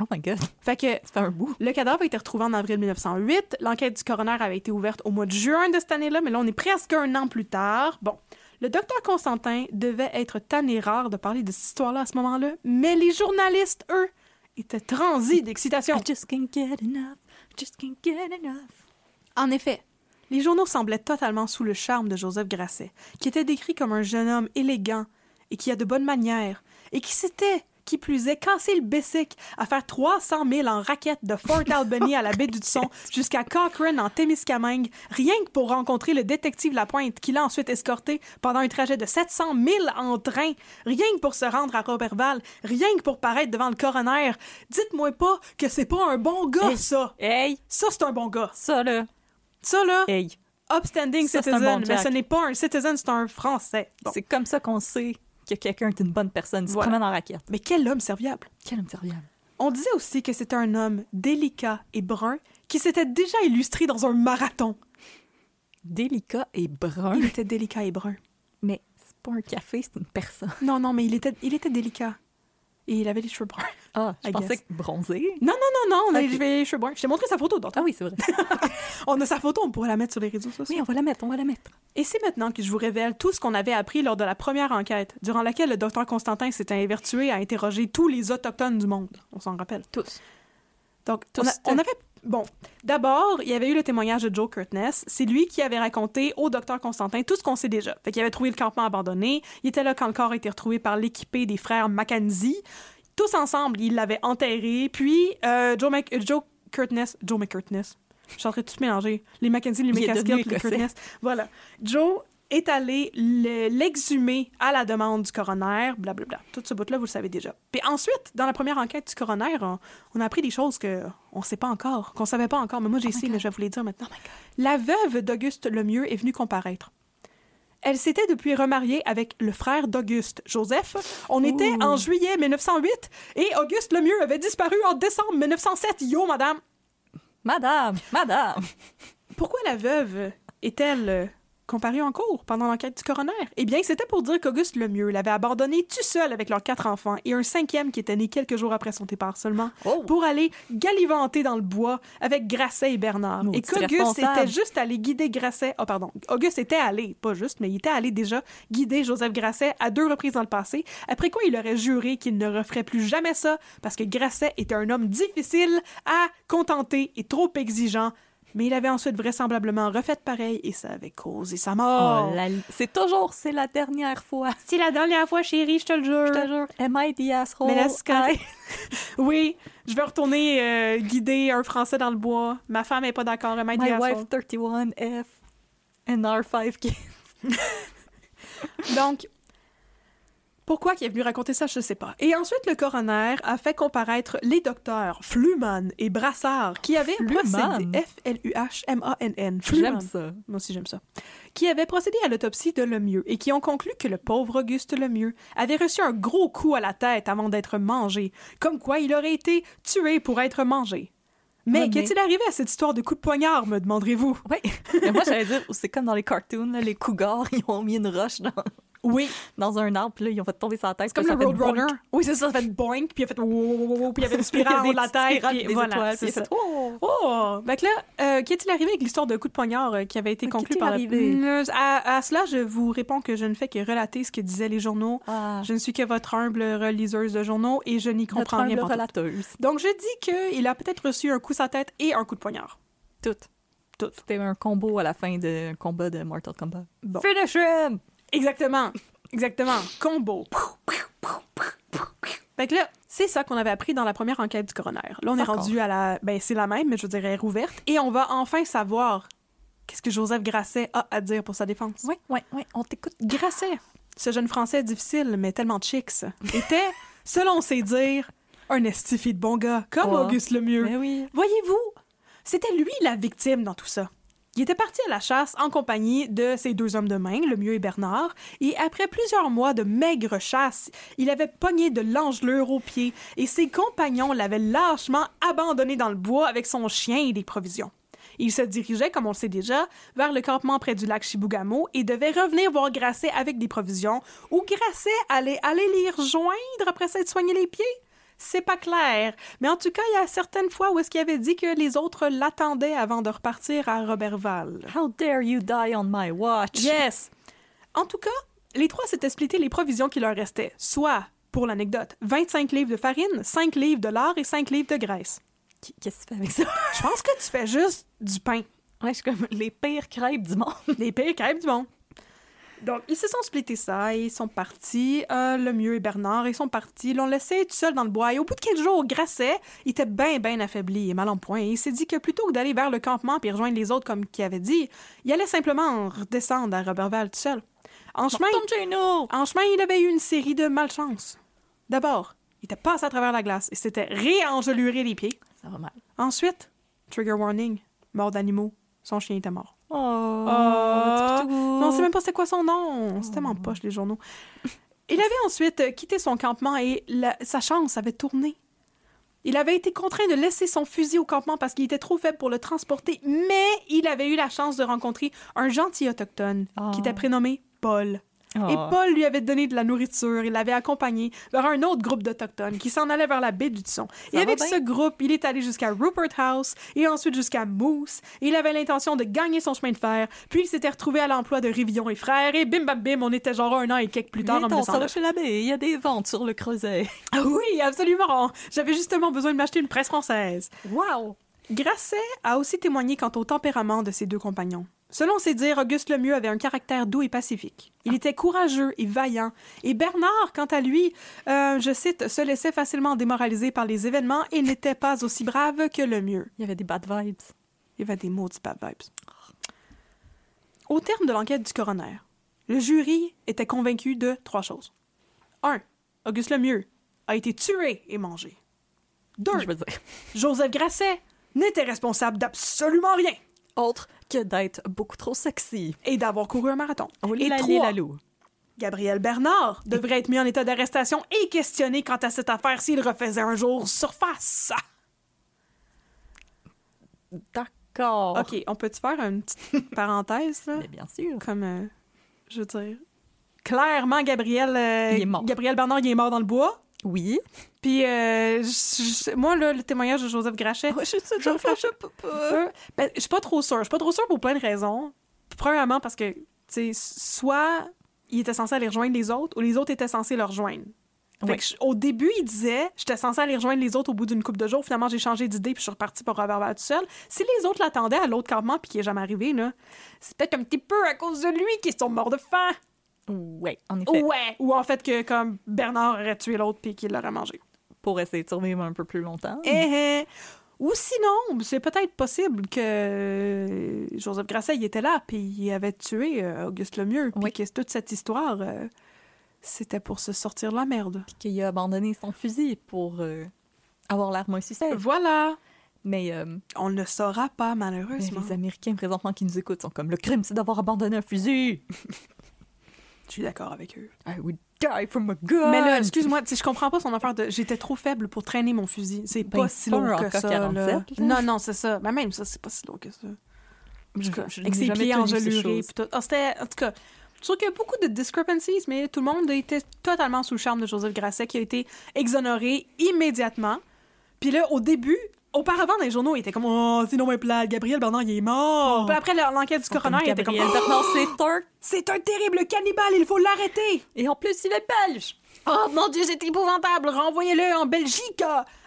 Oh my God. Fait que Ça fait un bout. le cadavre a été retrouvé en avril 1908. L'enquête du coroner avait été ouverte au mois de juin de cette année-là, mais là, on est presque un an plus tard. Bon, le docteur Constantin devait être tanné rare de parler de cette histoire-là à ce moment-là, mais les journalistes, eux, étaient transis d'excitation. I just can't get enough. Just can't get enough. En effet, les journaux semblaient totalement sous le charme de Joseph Grasset, qui était décrit comme un jeune homme élégant et qui a de bonnes manières, et qui s'était, qui plus est, cassé le bessic à faire 300 000 en raquette de Fort Albany à la baie du Son jusqu'à Cochrane en Témiscamingue, rien que pour rencontrer le détective Lapointe qui l'a ensuite escorté pendant un trajet de 700 000 en train, rien que pour se rendre à Robertval, rien que pour paraître devant le coroner. Dites-moi pas que c'est pas un bon gars, Hey. ça! Hey, Ça, c'est un bon gars. ça là, Ça, là, hey. upstanding Ça, citizen, bon mais Jack. ce n'est pas un citizen, c'est un Français. Bon. C'est comme ça qu'on sait que quelqu'un est une bonne personne. Il se Voilà. promène en raquette. Mais quel homme serviable! Quel homme serviable. On disait aussi que c'était un homme délicat et brun qui s'était déjà illustré dans un marathon. Délicat et brun. Il était délicat et brun. Mais c'est pas un café, c'est une personne. Non, non, mais il était, il était délicat. Et il avait les cheveux bruns. Ah, je I pensais guess. que bronzé. Non, non, non, non, on a Ok. les cheveux bruns. Je t'ai montré sa photo, d'autres. Ah oui, c'est vrai. On a sa photo, on pourrait la mettre sur les réseaux sociaux. oui, on va la mettre, on va la mettre. Et c'est maintenant que je vous révèle tout ce qu'on avait appris lors de la première enquête, durant laquelle le docteur Constantin s'était évertué à interroger tous les autochtones du monde. On s'en rappelle. Tous. Donc, Tous. on, a- on avait. Bon, d'abord, il y avait eu le témoignage de Joe Curtness. C'est lui qui avait raconté au docteur Constantin tout ce qu'on sait déjà. Fait qu'il avait trouvé le campement abandonné. Il était là quand le corps a été retrouvé par l'équipé des frères Mackenzie. Tous ensemble, ils l'avaient enterré. Puis, euh, Joe, Mc- euh, Joe Curtness. Joe McCurtness. Je suis en train de tout mélanger. Les Mackenzie, les McCaskill, les. Curtness. Voilà. Joe est allé le- l'exhumer à la demande du coroner, blablabla. Tout ce bout-là, vous le savez déjà. Puis ensuite, dans la première enquête du coroner, on, on a appris des choses que on sait pas encore, qu'on savait pas encore, mais moi j'ai su, mais je vais vous les dire maintenant. la veuve d'Auguste Lemieux est venue comparaître. Elle s'était depuis remariée avec le frère d'Auguste, Joseph. On était en juillet 1908 et Auguste Lemieux avait disparu en décembre 1907. Yo, madame! Madame, madame. Pourquoi la veuve est-elle comparue en cours pendant l'enquête du coroner? Eh bien, c'était pour dire qu'Auguste Lemieux l'avait abandonné tout seul avec leurs quatre enfants et un cinquième qui était né quelques jours après son départ seulement Oh. pour aller galivanter dans le bois avec Grasset et Bernard. Et qu'Auguste était juste allé guider Grasset. Oh, pardon. Auguste était allé, pas juste, mais il était allé déjà guider Joseph Grasset à deux reprises dans le passé, après quoi il aurait juré qu'il ne referait plus jamais ça parce que Grasset était un homme difficile à contenter et trop exigeant. Mais il avait ensuite vraisemblablement refait pareil et ça avait causé sa mort. Oh, la- C'est toujours, c'est la dernière fois. C'est la dernière fois, chérie, je te le jure. Je te jure. Am I the asshole? Mais là. I- Oui, je vais retourner euh, guider un Français dans le bois. Ma femme est pas d'accord. M'a dit My à ça. wife 31F and R5 kids. Donc, pourquoi il est venu raconter ça, je sais pas. Et ensuite, le coroner a fait comparaître les docteurs Fluman et Brassard, qui avaient Fluman? procédé... F-L-U-H-M-A-N-N. J'aime ça. Moi aussi, j'aime ça. Qui avaient procédé à l'autopsie de Lemieux et qui ont conclu que le pauvre Auguste Lemieux avait reçu un gros coup à la tête avant d'être mangé, comme quoi il aurait été tué pour être mangé. Mais qu'est-il arrivé à cette histoire de coup de poignard, me demanderez-vous? Oui. Mais moi, j'allais dire, c'est comme dans les cartoons, là, les cougars, ils ont mis une roche dans, Oui, dans un arbre, puis là, ils ont fait tomber sa tête. c'est comme le Roadrunner. boink. Oui, c'est ça, ça fait boing, puis il a fait wow, puis il y avait une spirale de la tête, puis des voilà, étoiles, c'est puis il a ça. fait, oh! Oh! Que là, euh, qu'est-il arrivé avec l'histoire de coup de poignard euh, qui avait été Mais conclue par la... À, à cela, je vous réponds que je ne fais que relater ce que disaient les journaux. Ah, Je ne suis que votre humble reliseuse de journaux et je n'y comprends rien. humble pantoute. relateuse. Donc, je dis qu'il a peut-être reçu un coup la tête et un coup de poignard. Tout. Tout. C'était un combo à la fin d'un combat de Mortal Kombat. Bon. Finish him! Exactement. Exactement. Combo. Fait que là, c'est ça qu'on avait appris dans la première enquête du coroner. Là, on est rendu à la... Ben, c'est la même, mais je dirais rouverte. Et on va enfin savoir qu'est-ce que Joseph Grasset a à dire pour sa défense. Oui, oui, oui, on t'écoute. Grasset, ce jeune Français difficile, mais tellement chicks, était, selon ses dires, un estifi de bon gars, comme Oh. Auguste Lemieux. Mais oui. Voyez-vous, c'était lui la victime dans tout ça. Il était parti à la chasse en compagnie de ses deux hommes de main, le mieux et Bernard, et après plusieurs mois de maigre chasse, il avait pogné de l'engelure aux pieds et ses compagnons l'avaient lâchement abandonné dans le bois avec son chien et des provisions. Il se dirigeait, comme on le sait déjà, vers le campement près du lac Chibougamau et devait revenir voir Grasset avec des provisions, où Grasset allait aller les rejoindre après s'être soigné les pieds. C'est pas clair. Mais en tout cas, il y a certaines fois où est-ce qu'il avait dit que les autres l'attendaient avant de repartir à Robertval. How dare you die on my watch? Yes! En tout cas, les trois s'étaient splittés les provisions qui leur restaient, soit, pour l'anecdote, 25 livres de farine, 5 livres de lard et 5 livres de graisse. Qu- Qu'est-ce que tu fais avec ça? Je pense que tu fais juste du pain. Ouais, je suis comme les pires crêpes du monde. Les pires crêpes du monde. Donc, ils se sont splittés ça et ils sont partis. Euh, le mieux et Bernard, ils sont partis. Ils l'ont laissé tout seul dans le bois. Et au bout de quelques jours, Grasset, il était bien, bien affaibli et mal en point. Et il s'est dit que plutôt que d'aller vers le campement puis rejoindre les autres comme qu'il avait dit, il allait simplement redescendre à Robertval tout seul. En chemin, en chemin, il avait eu une série de malchances. D'abord, il était passé à travers la glace et s'était réengeluré les pieds. Ça va mal. Ensuite, trigger warning, mort d'animaux. Son chien était mort. Oh, toutou. Non, on sait même pas c'était quoi son nom. C'était tellement poche, les journaux. Il avait ensuite quitté son campement et la- sa chance avait tourné. Il avait été contraint de laisser son fusil au campement parce qu'il était trop faible pour le transporter, mais il avait eu la chance de rencontrer un gentil autochtone qui était prénommé Paul. Et Oh. Paul lui avait donné de la nourriture, il l'avait accompagné vers un autre groupe d'Autochtones qui s'en allait vers la baie du Son. Et avec bien. ce groupe, il est allé jusqu'à Rupert House et ensuite jusqu'à Moose. Et il avait l'intention de gagner son chemin de fer, puis il s'était retrouvé à l'emploi de Rivillon et frères, et bim bam bim, on était genre un an et quelques plus tard en Viens-t'en, ça va 1909. chez l'abbé, il y a des ventes sur le creuset. Ah oui, absolument! J'avais justement besoin de m'acheter une presse française. Wow! Grasset a aussi témoigné quant au tempérament de ses deux compagnons. Selon ses dires, Auguste Lemieux avait un caractère doux et pacifique. Il était courageux et vaillant. Et Bernard, quant à lui, euh, je cite, se laissait facilement démoraliser par les événements et n'était pas aussi brave que Lemieux. Il y avait des bad vibes. Il y avait des maudits bad vibes. Au terme de l'enquête du coroner, le jury était convaincu de trois choses. Un, Auguste Lemieux a été tué et mangé. Deux, Je veux dire. Joseph Grasset n'était responsable d'absolument rien Autre que d'être beaucoup trop sexy. et d'avoir couru un marathon. Oh, et la trois. Gabriel Bernard devrait être mis en état d'arrestation et questionné quant à cette affaire s'il refaisait un jour surface. D'accord. OK, on peut-tu faire une petite parenthèse, là? Mais bien sûr. Comme, euh, je veux dire... Clairement, Gabriel, euh, Il est mort. Gabriel Bernard, il est mort dans le bois. Oui. Puis, euh, je- moi, là, le témoignage de Joseph Grachet... je peux pas. Euh, ben, je suis pas trop sûre. Je suis pas trop sûre pour plein de raisons. Premièrement, parce que, tu sais, soit il était censé aller rejoindre les autres, ou les autres étaient censés le rejoindre. Fait que je- au début, il disait j'étais censé aller rejoindre les autres au bout d'une couple de jours. Finalement, j'ai changé d'idée puis je suis reparti pour Robert tout seul. Si les autres l'attendaient à l'autre campement puis qu'il est jamais arrivé, là, c'est peut-être un petit peu à cause de lui qu'ils sont morts de faim. Ouais, en effet. Ouais. Ou en fait que comme Bernard aurait tué l'autre puis qu'il l'aurait mangé. Pour essayer de survivre un peu plus longtemps. Eh, eh. Ou sinon, c'est peut-être possible que euh, Joseph Grasset il était là, puis il avait tué euh, Auguste Lemieux, puis Oui. que toute cette histoire, euh, c'était pour se sortir de la merde. Qu'il a abandonné son fusil pour euh, avoir l'air moins suspect. Voilà. Mais, euh, On ne le saura pas, mais malheureusement. les Américains présentement qui nous écoutent sont comme le crime, c'est d'avoir abandonné un fusil. Je suis d'accord avec eux. I would die from a gun. Mais là, excuse-moi, je comprends pas son affaire de j'étais trop faible pour traîner mon fusil. C'est Ben, pas si un que AK-47, ça. là. Non, non, c'est ça. Mais même ça, c'est pas si lourd que ça. je, En tout cas, je avec ses pieds engelurés. Ah, c'était, en tout cas, je trouve qu'il y a beaucoup de discrepancies, mais tout le monde était totalement sous le charme de Joseph Grasset, qui a été exonéré immédiatement. Puis là, au début, auparavant, dans les journaux, il était comme Oh, c'est non, mais plate, Gabriel Bernard, il est mort. Puis après l'enquête du coroner, il était comme Oh, Bernard, c'est un... C'est un terrible cannibale, il faut l'arrêter. Et en plus, il est belge. Oh mon Dieu, c'est épouvantable, renvoyez-le en Belgique.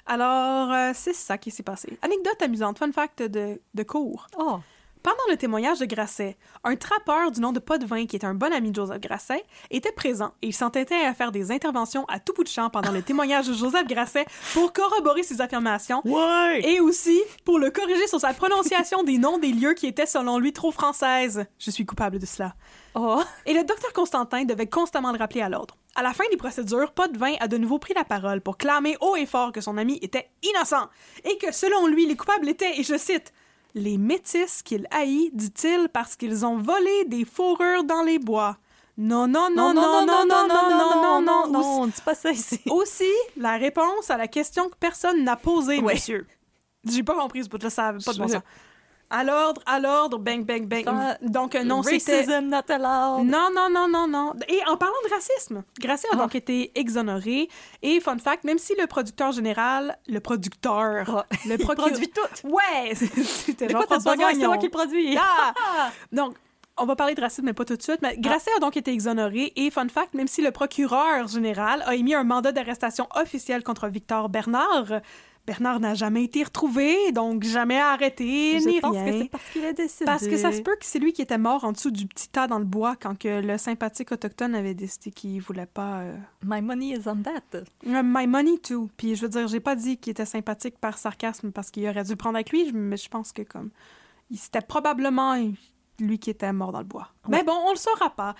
Alors, euh, c'est ça qui s'est passé. Anecdote amusante, fun fact de, de cours. Oh. Pendant le témoignage de Grasset, un trappeur du nom de Potvin, qui est un bon ami de Joseph Grasset, était présent et il s'entêtait à faire des interventions à tout bout de champ pendant le témoignage de Joseph Grasset pour corroborer ses affirmations Ouais. et aussi pour le corriger sur sa prononciation des noms des lieux qui étaient selon lui trop françaises. Je suis coupable de cela. Oh. Et le docteur Constantin devait constamment le rappeler à l'ordre. À la fin des procédures, Potvin a de nouveau pris la parole pour clamer haut et fort que son ami était innocent et que selon lui, les coupables étaient, et je cite, les métis qu'il haït, dit-il, parce qu'ils ont volé des fourrures dans les bois. Non, non, non, non, non, non, non, non, non, non, non, on dit pas ça ici. Aussi, la réponse à la question que personne n'a posée, monsieur. J'ai pas compris ce bout-là, ça pas de bon sens. À l'ordre, à l'ordre, bang, bang, bang. Ça- Donc, euh, non, c'était... Racism not allowed. Non, non, non, non, non. Et en parlant de racisme, Grasset a Ah. donc été exonéré. Et fun fact, même si le producteur général, le producteur, Ah. le Il produit tout. Ouais, c'était Jean-François besoin? C'est Gagnon. qui le produis. Ah! Donc, on va parler de racisme, mais pas tout de suite. Mais Grasset a donc été exonéré. Et fun fact, même si le procureur général a émis un mandat d'arrestation officiel contre Victor Bernard, Bernard n'a jamais été retrouvé, donc jamais arrêté, Je ni pense rien. que c'est parce qu'il est décédé. Parce que ça se peut que c'est lui qui était mort en dessous du petit tas dans le bois quand que le sympathique autochtone avait décidé qu'il voulait pas. euh, My money is on that. Euh, My money too. Puis je veux dire, j'ai pas dit qu'il était sympathique par sarcasme parce qu'il aurait dû prendre avec lui, mais je pense que comme c'était probablement lui qui était mort dans le bois. Mais bon, on le saura pas.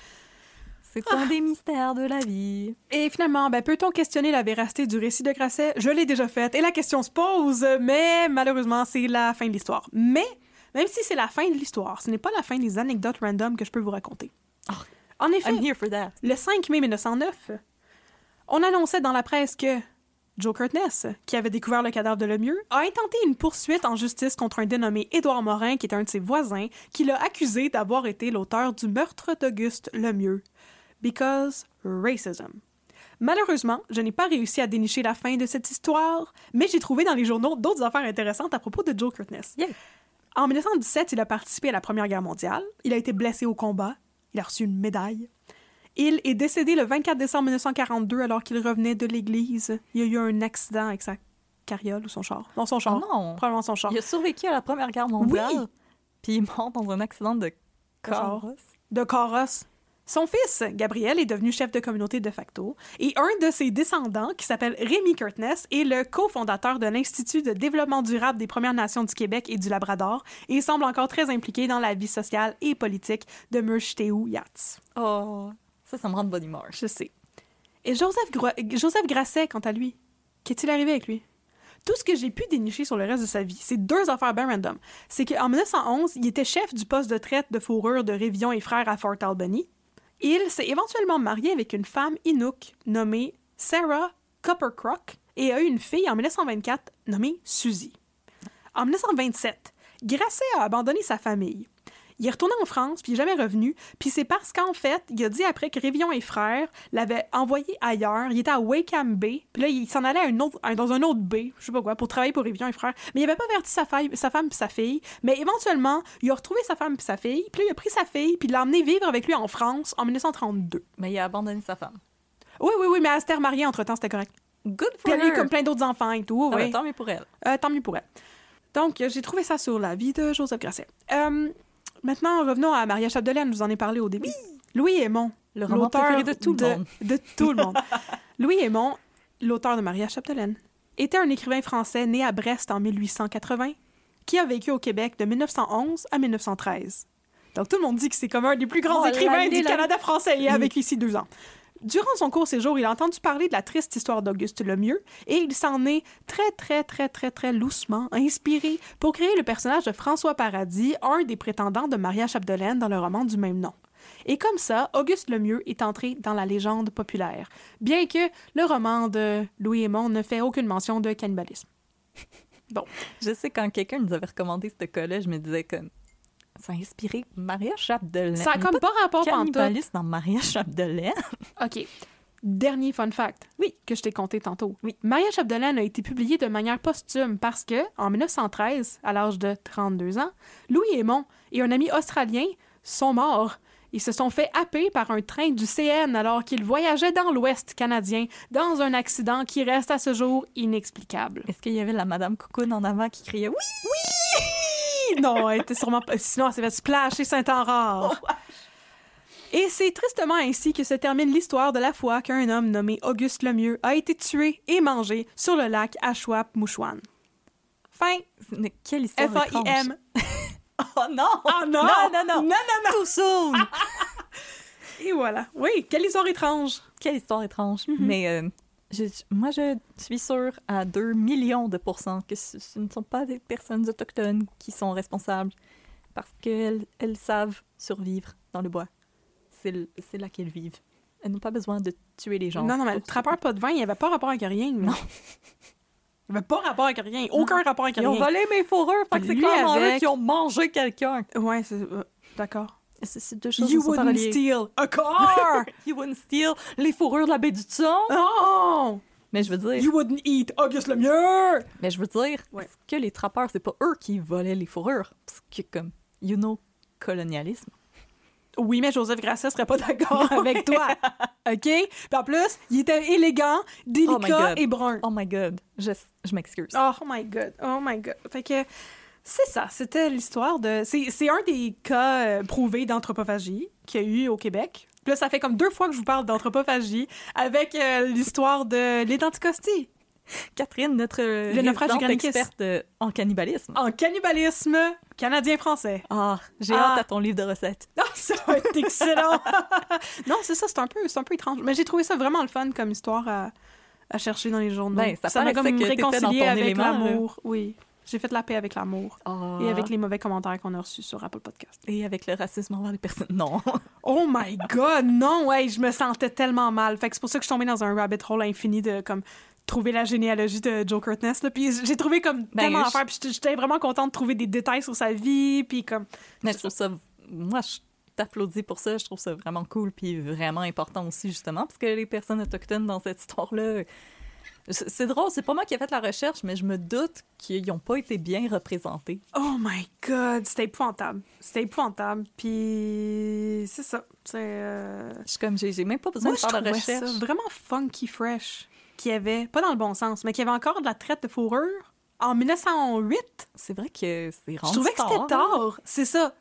C'est Ah. un des mystères de la vie? Et finalement, ben, peut-on questionner la véracité du récit de Grasset? Je l'ai déjà faite et la question se pose, mais malheureusement, c'est la fin de l'histoire. Mais, même si c'est la fin de l'histoire, ce n'est pas la fin des anecdotes random que je peux vous raconter. En effet, I'm here for that. le 5 mai 1909, on annonçait dans la presse que Joe Curtness, qui avait découvert le cadavre de Lemieux, a intenté une poursuite en justice contre un dénommé Édouard Morin, qui est un de ses voisins, qui l'a accusé d'avoir été l'auteur du meurtre d'Auguste Lemieux. Because racism. Malheureusement, je n'ai pas réussi à dénicher la fin de cette histoire, mais j'ai trouvé dans les journaux d'autres affaires intéressantes à propos de Joe Curtness. Yeah. En 1917, il a participé à la Première Guerre mondiale. Il a été blessé au combat. Il a reçu une médaille. Il est décédé le 24 décembre 1942 alors qu'il revenait de l'église. Il y a eu un accident avec sa carriole ou son char. Non, son char. Oh non. Probablement son char. Il a survécu à la Première Guerre mondiale. Oui. Puis il est mort dans un accident de carrosse. de carrosse. Son fils, Gabriel, est devenu chef de communauté de facto, et un de ses descendants, qui s'appelle Rémi Curtness, est le cofondateur de l'Institut de développement durable des Premières Nations du Québec et du Labrador, et semble encore très impliqué dans la vie sociale et politique de Merchteu Yachts. Oh, ça, ça me rend de bonne humeur. Je sais. Et Joseph, Gro- Joseph Grasset, quant à lui, qu'est-il arrivé avec lui? Tout ce que j'ai pu dénicher sur le reste de sa vie, c'est deux affaires bien random. C'est qu'en 1911, il était chef du poste de traite de fourrure de Révillon et Frères à Fort Albany. Il s'est éventuellement marié avec une femme Inuk nommée Sarah Coppercrock et a eu une fille en 1924 nommée Suzy. En 1927, Grasset a abandonné sa famille. Il est retourné en France, puis il n'est jamais revenu. Puis c'est parce qu'en fait, il a dit après que Révillon et Frères l'avaient envoyé ailleurs. Il était à Wakeham Bay, puis là, il s'en allait à une autre, à- dans un autre baie, je sais pas quoi, pour travailler pour Révillon et Frères. Mais il avait pas averti sa, sa femme puis sa fille. Mais éventuellement, il a retrouvé sa femme puis sa fille, puis là, il a pris sa fille, puis il l'a emmené vivre avec lui en France en 1932. Mais il a abandonné sa femme. Oui, oui, oui, mais elle s'était remariée entre-temps, c'était correct. Good Puis for elle a eu comme plein d'autres enfants et tout, Ah oui. ben, tant mieux pour elle. Euh, tant mieux pour elle. Donc, j'ai trouvé ça sur la vie de Joseph Grasset. Euh, maintenant, revenons à Maria Chapdelaine, je vous en ai parlé au début. Louis Aymon, l'auteur de tout le monde. De tout le monde. Louis Aymon, l'auteur de Maria Chapdelaine, était un écrivain français né à Brest en 1880, qui a vécu au Québec de 1911 à 1913. Donc, tout le monde dit que c'est comme un des plus grands Oh, écrivains du. Canada français. Il a vécu ici deux ans. Durant son court séjour, il a entendu parler de la triste histoire d'Auguste Lemieux et il s'en est très, très, très, très, très loucement inspiré pour créer le personnage de François Paradis, un des prétendants de Maria Chapdelaine dans le roman du même nom. Et comme ça, Auguste Lemieux est entré dans la légende populaire, bien que le roman de Louis Aymon ne fait aucune mention de cannibalisme. Je sais, quand quelqu'un nous avait recommandé ce cas-là, je me disais comme... Ça a inspiré Maria Chapdelaine. Ça a comme pas rapport pantoute. cannibalisme dans Maria Chapdelaine. OK. Dernier fun fact. Oui. Que je t'ai conté tantôt. Oui. Maria Chapdelaine a été publiée de manière posthume parce que, en 1913, à l'âge de 32 ans, Louis Aymon et un ami australien sont morts. Ils se sont fait happer par un train du CN alors qu'ils voyageaient dans l'Ouest canadien dans un accident qui reste à ce jour inexplicable. Est-ce qu'il y avait la Madame Cocoon en avant qui criait « Oui! Non, elle était sûrement pas. Sinon, elle s'est fait splasher Saint-Henrard. Et c'est tristement ainsi que se termine l'histoire de la fois qu'un homme nommé Auguste Lemieux a été tué et mangé sur le lac Ashwap-Mouchouane. Fin. » Quelle histoire F-A-I-M. Oh non! Oh non! Non, non, non! Non, non, non! Tout soon! Et voilà. Oui, quelle histoire étrange. Quelle histoire étrange. Mais euh, je- moi, je suis sûre à 2 millions de pourcents que ce, ce ne sont pas des personnes autochtones qui sont responsables parce qu'elles elles savent survivre dans le bois. C'est là qu'elles vivent. Elles n'ont pas besoin de tuer les gens. non, non, mais le trappeur pas de vin, il n'y avait pas rapport avec rien. Non. Il n'y avait pas rapport avec rien. Aucun rapport avec Ils ont rien. volé mes fourrures, fait que c'est clairement avec- eux qui ont mangé quelqu'un. Ouais, c'est. euh, D'accord. C'est deux choses You qui wouldn't steal a car! You wouldn't steal les fourrures de la baie du Thon. oh! Mais je veux dire, You wouldn't eat Auguste Lemieux! mais je veux dire, Ouais. que les trappeurs, c'est pas eux qui volaient les fourrures? Parce que comme, you know, colonialisme. Oui, mais Joseph Grasset serait pas d'accord avec toi. OK? Puis en plus, il était élégant, Oh my délicat God. et brun. Oh my god, je, je m'excuse. Oh my god, oh my god. Fait que c'est ça, c'était l'histoire de. C'est un des cas euh, prouvés d'anthropophagie qu'il y a eu au Québec. Puis là, ça fait comme deux fois que je vous parle d'anthropophagie avec euh, l'histoire de l'identicostie. Catherine, notre euh, Le naufrage experte euh, en cannibalisme. En cannibalisme canadien-français. Ah, j'ai Ah. hâte à ton livre de recettes. Ah, ça va être excellent! non, c'est ça, c'est un, peu, c'est un peu étrange. Mais j'ai trouvé ça vraiment le fun comme histoire à, à chercher dans les journaux. Ben, ça m'a comme réconcilié avec l'amour. Oui, j'ai fait la paix avec l'amour. Ah. Et avec les mauvais commentaires qu'on a reçus sur Apple Podcast. Et avec le racisme envers les personnes. Non. Oh my god, non, ouais, je me sentais tellement mal. Fait que c'est pour ça que je suis tombée dans un rabbit hole infini de comme trouver la généalogie de Joe Curtness. Là. Puis j'ai trouvé comme Ben, tellement je- d'affaires. Puis j'étais- j'étais vraiment contente de trouver des détails sur sa vie. Puis comme. Mais je trouve ça. Moi, je t'applaudis pour ça. Je trouve ça vraiment cool puis vraiment important aussi, justement, parce que les personnes autochtones dans cette histoire-là. C'est drôle, c'est pas moi qui ai fait la recherche, mais je me doute qu'ils n'ont pas été bien représentés. Oh my god, c'était épouvantable. C'était épouvantable. Puis c'est ça. C'est. euh, Je suis comme, j'ai même pas besoin Moi, de je faire la recherche. ça vraiment funky fresh. Qu'il y avait, pas dans le bon sens, mais qu'il y avait encore de la traite de fourrure en 1908. C'est vrai que c'est rendu Je trouvais que c'était hein. tard. C'est ça.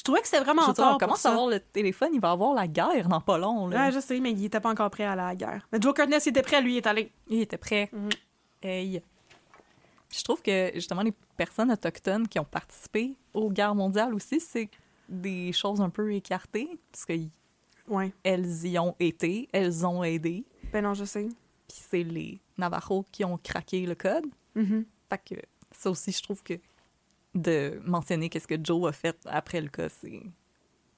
Je trouvais que c'était vraiment Je tard. on commence à avoir le téléphone, il va avoir la guerre dans pas long. Là. Ouais, je sais, mais il était pas encore prêt à la guerre. Mais Joe Curtness, il était prêt, lui, il est allé. Il était prêt. Mhm. Hey. Je trouve que justement les personnes autochtones qui ont participé aux guerres mondiales aussi, c'est des choses un peu écartées parce Ouais. y ont été, elles ont aidé. Ben non, je sais. Puis c'est les Navajos qui ont craqué le code. Mhm. Fait que ça aussi, je trouve que de mentionner qu'est-ce que Joe a fait après le cas,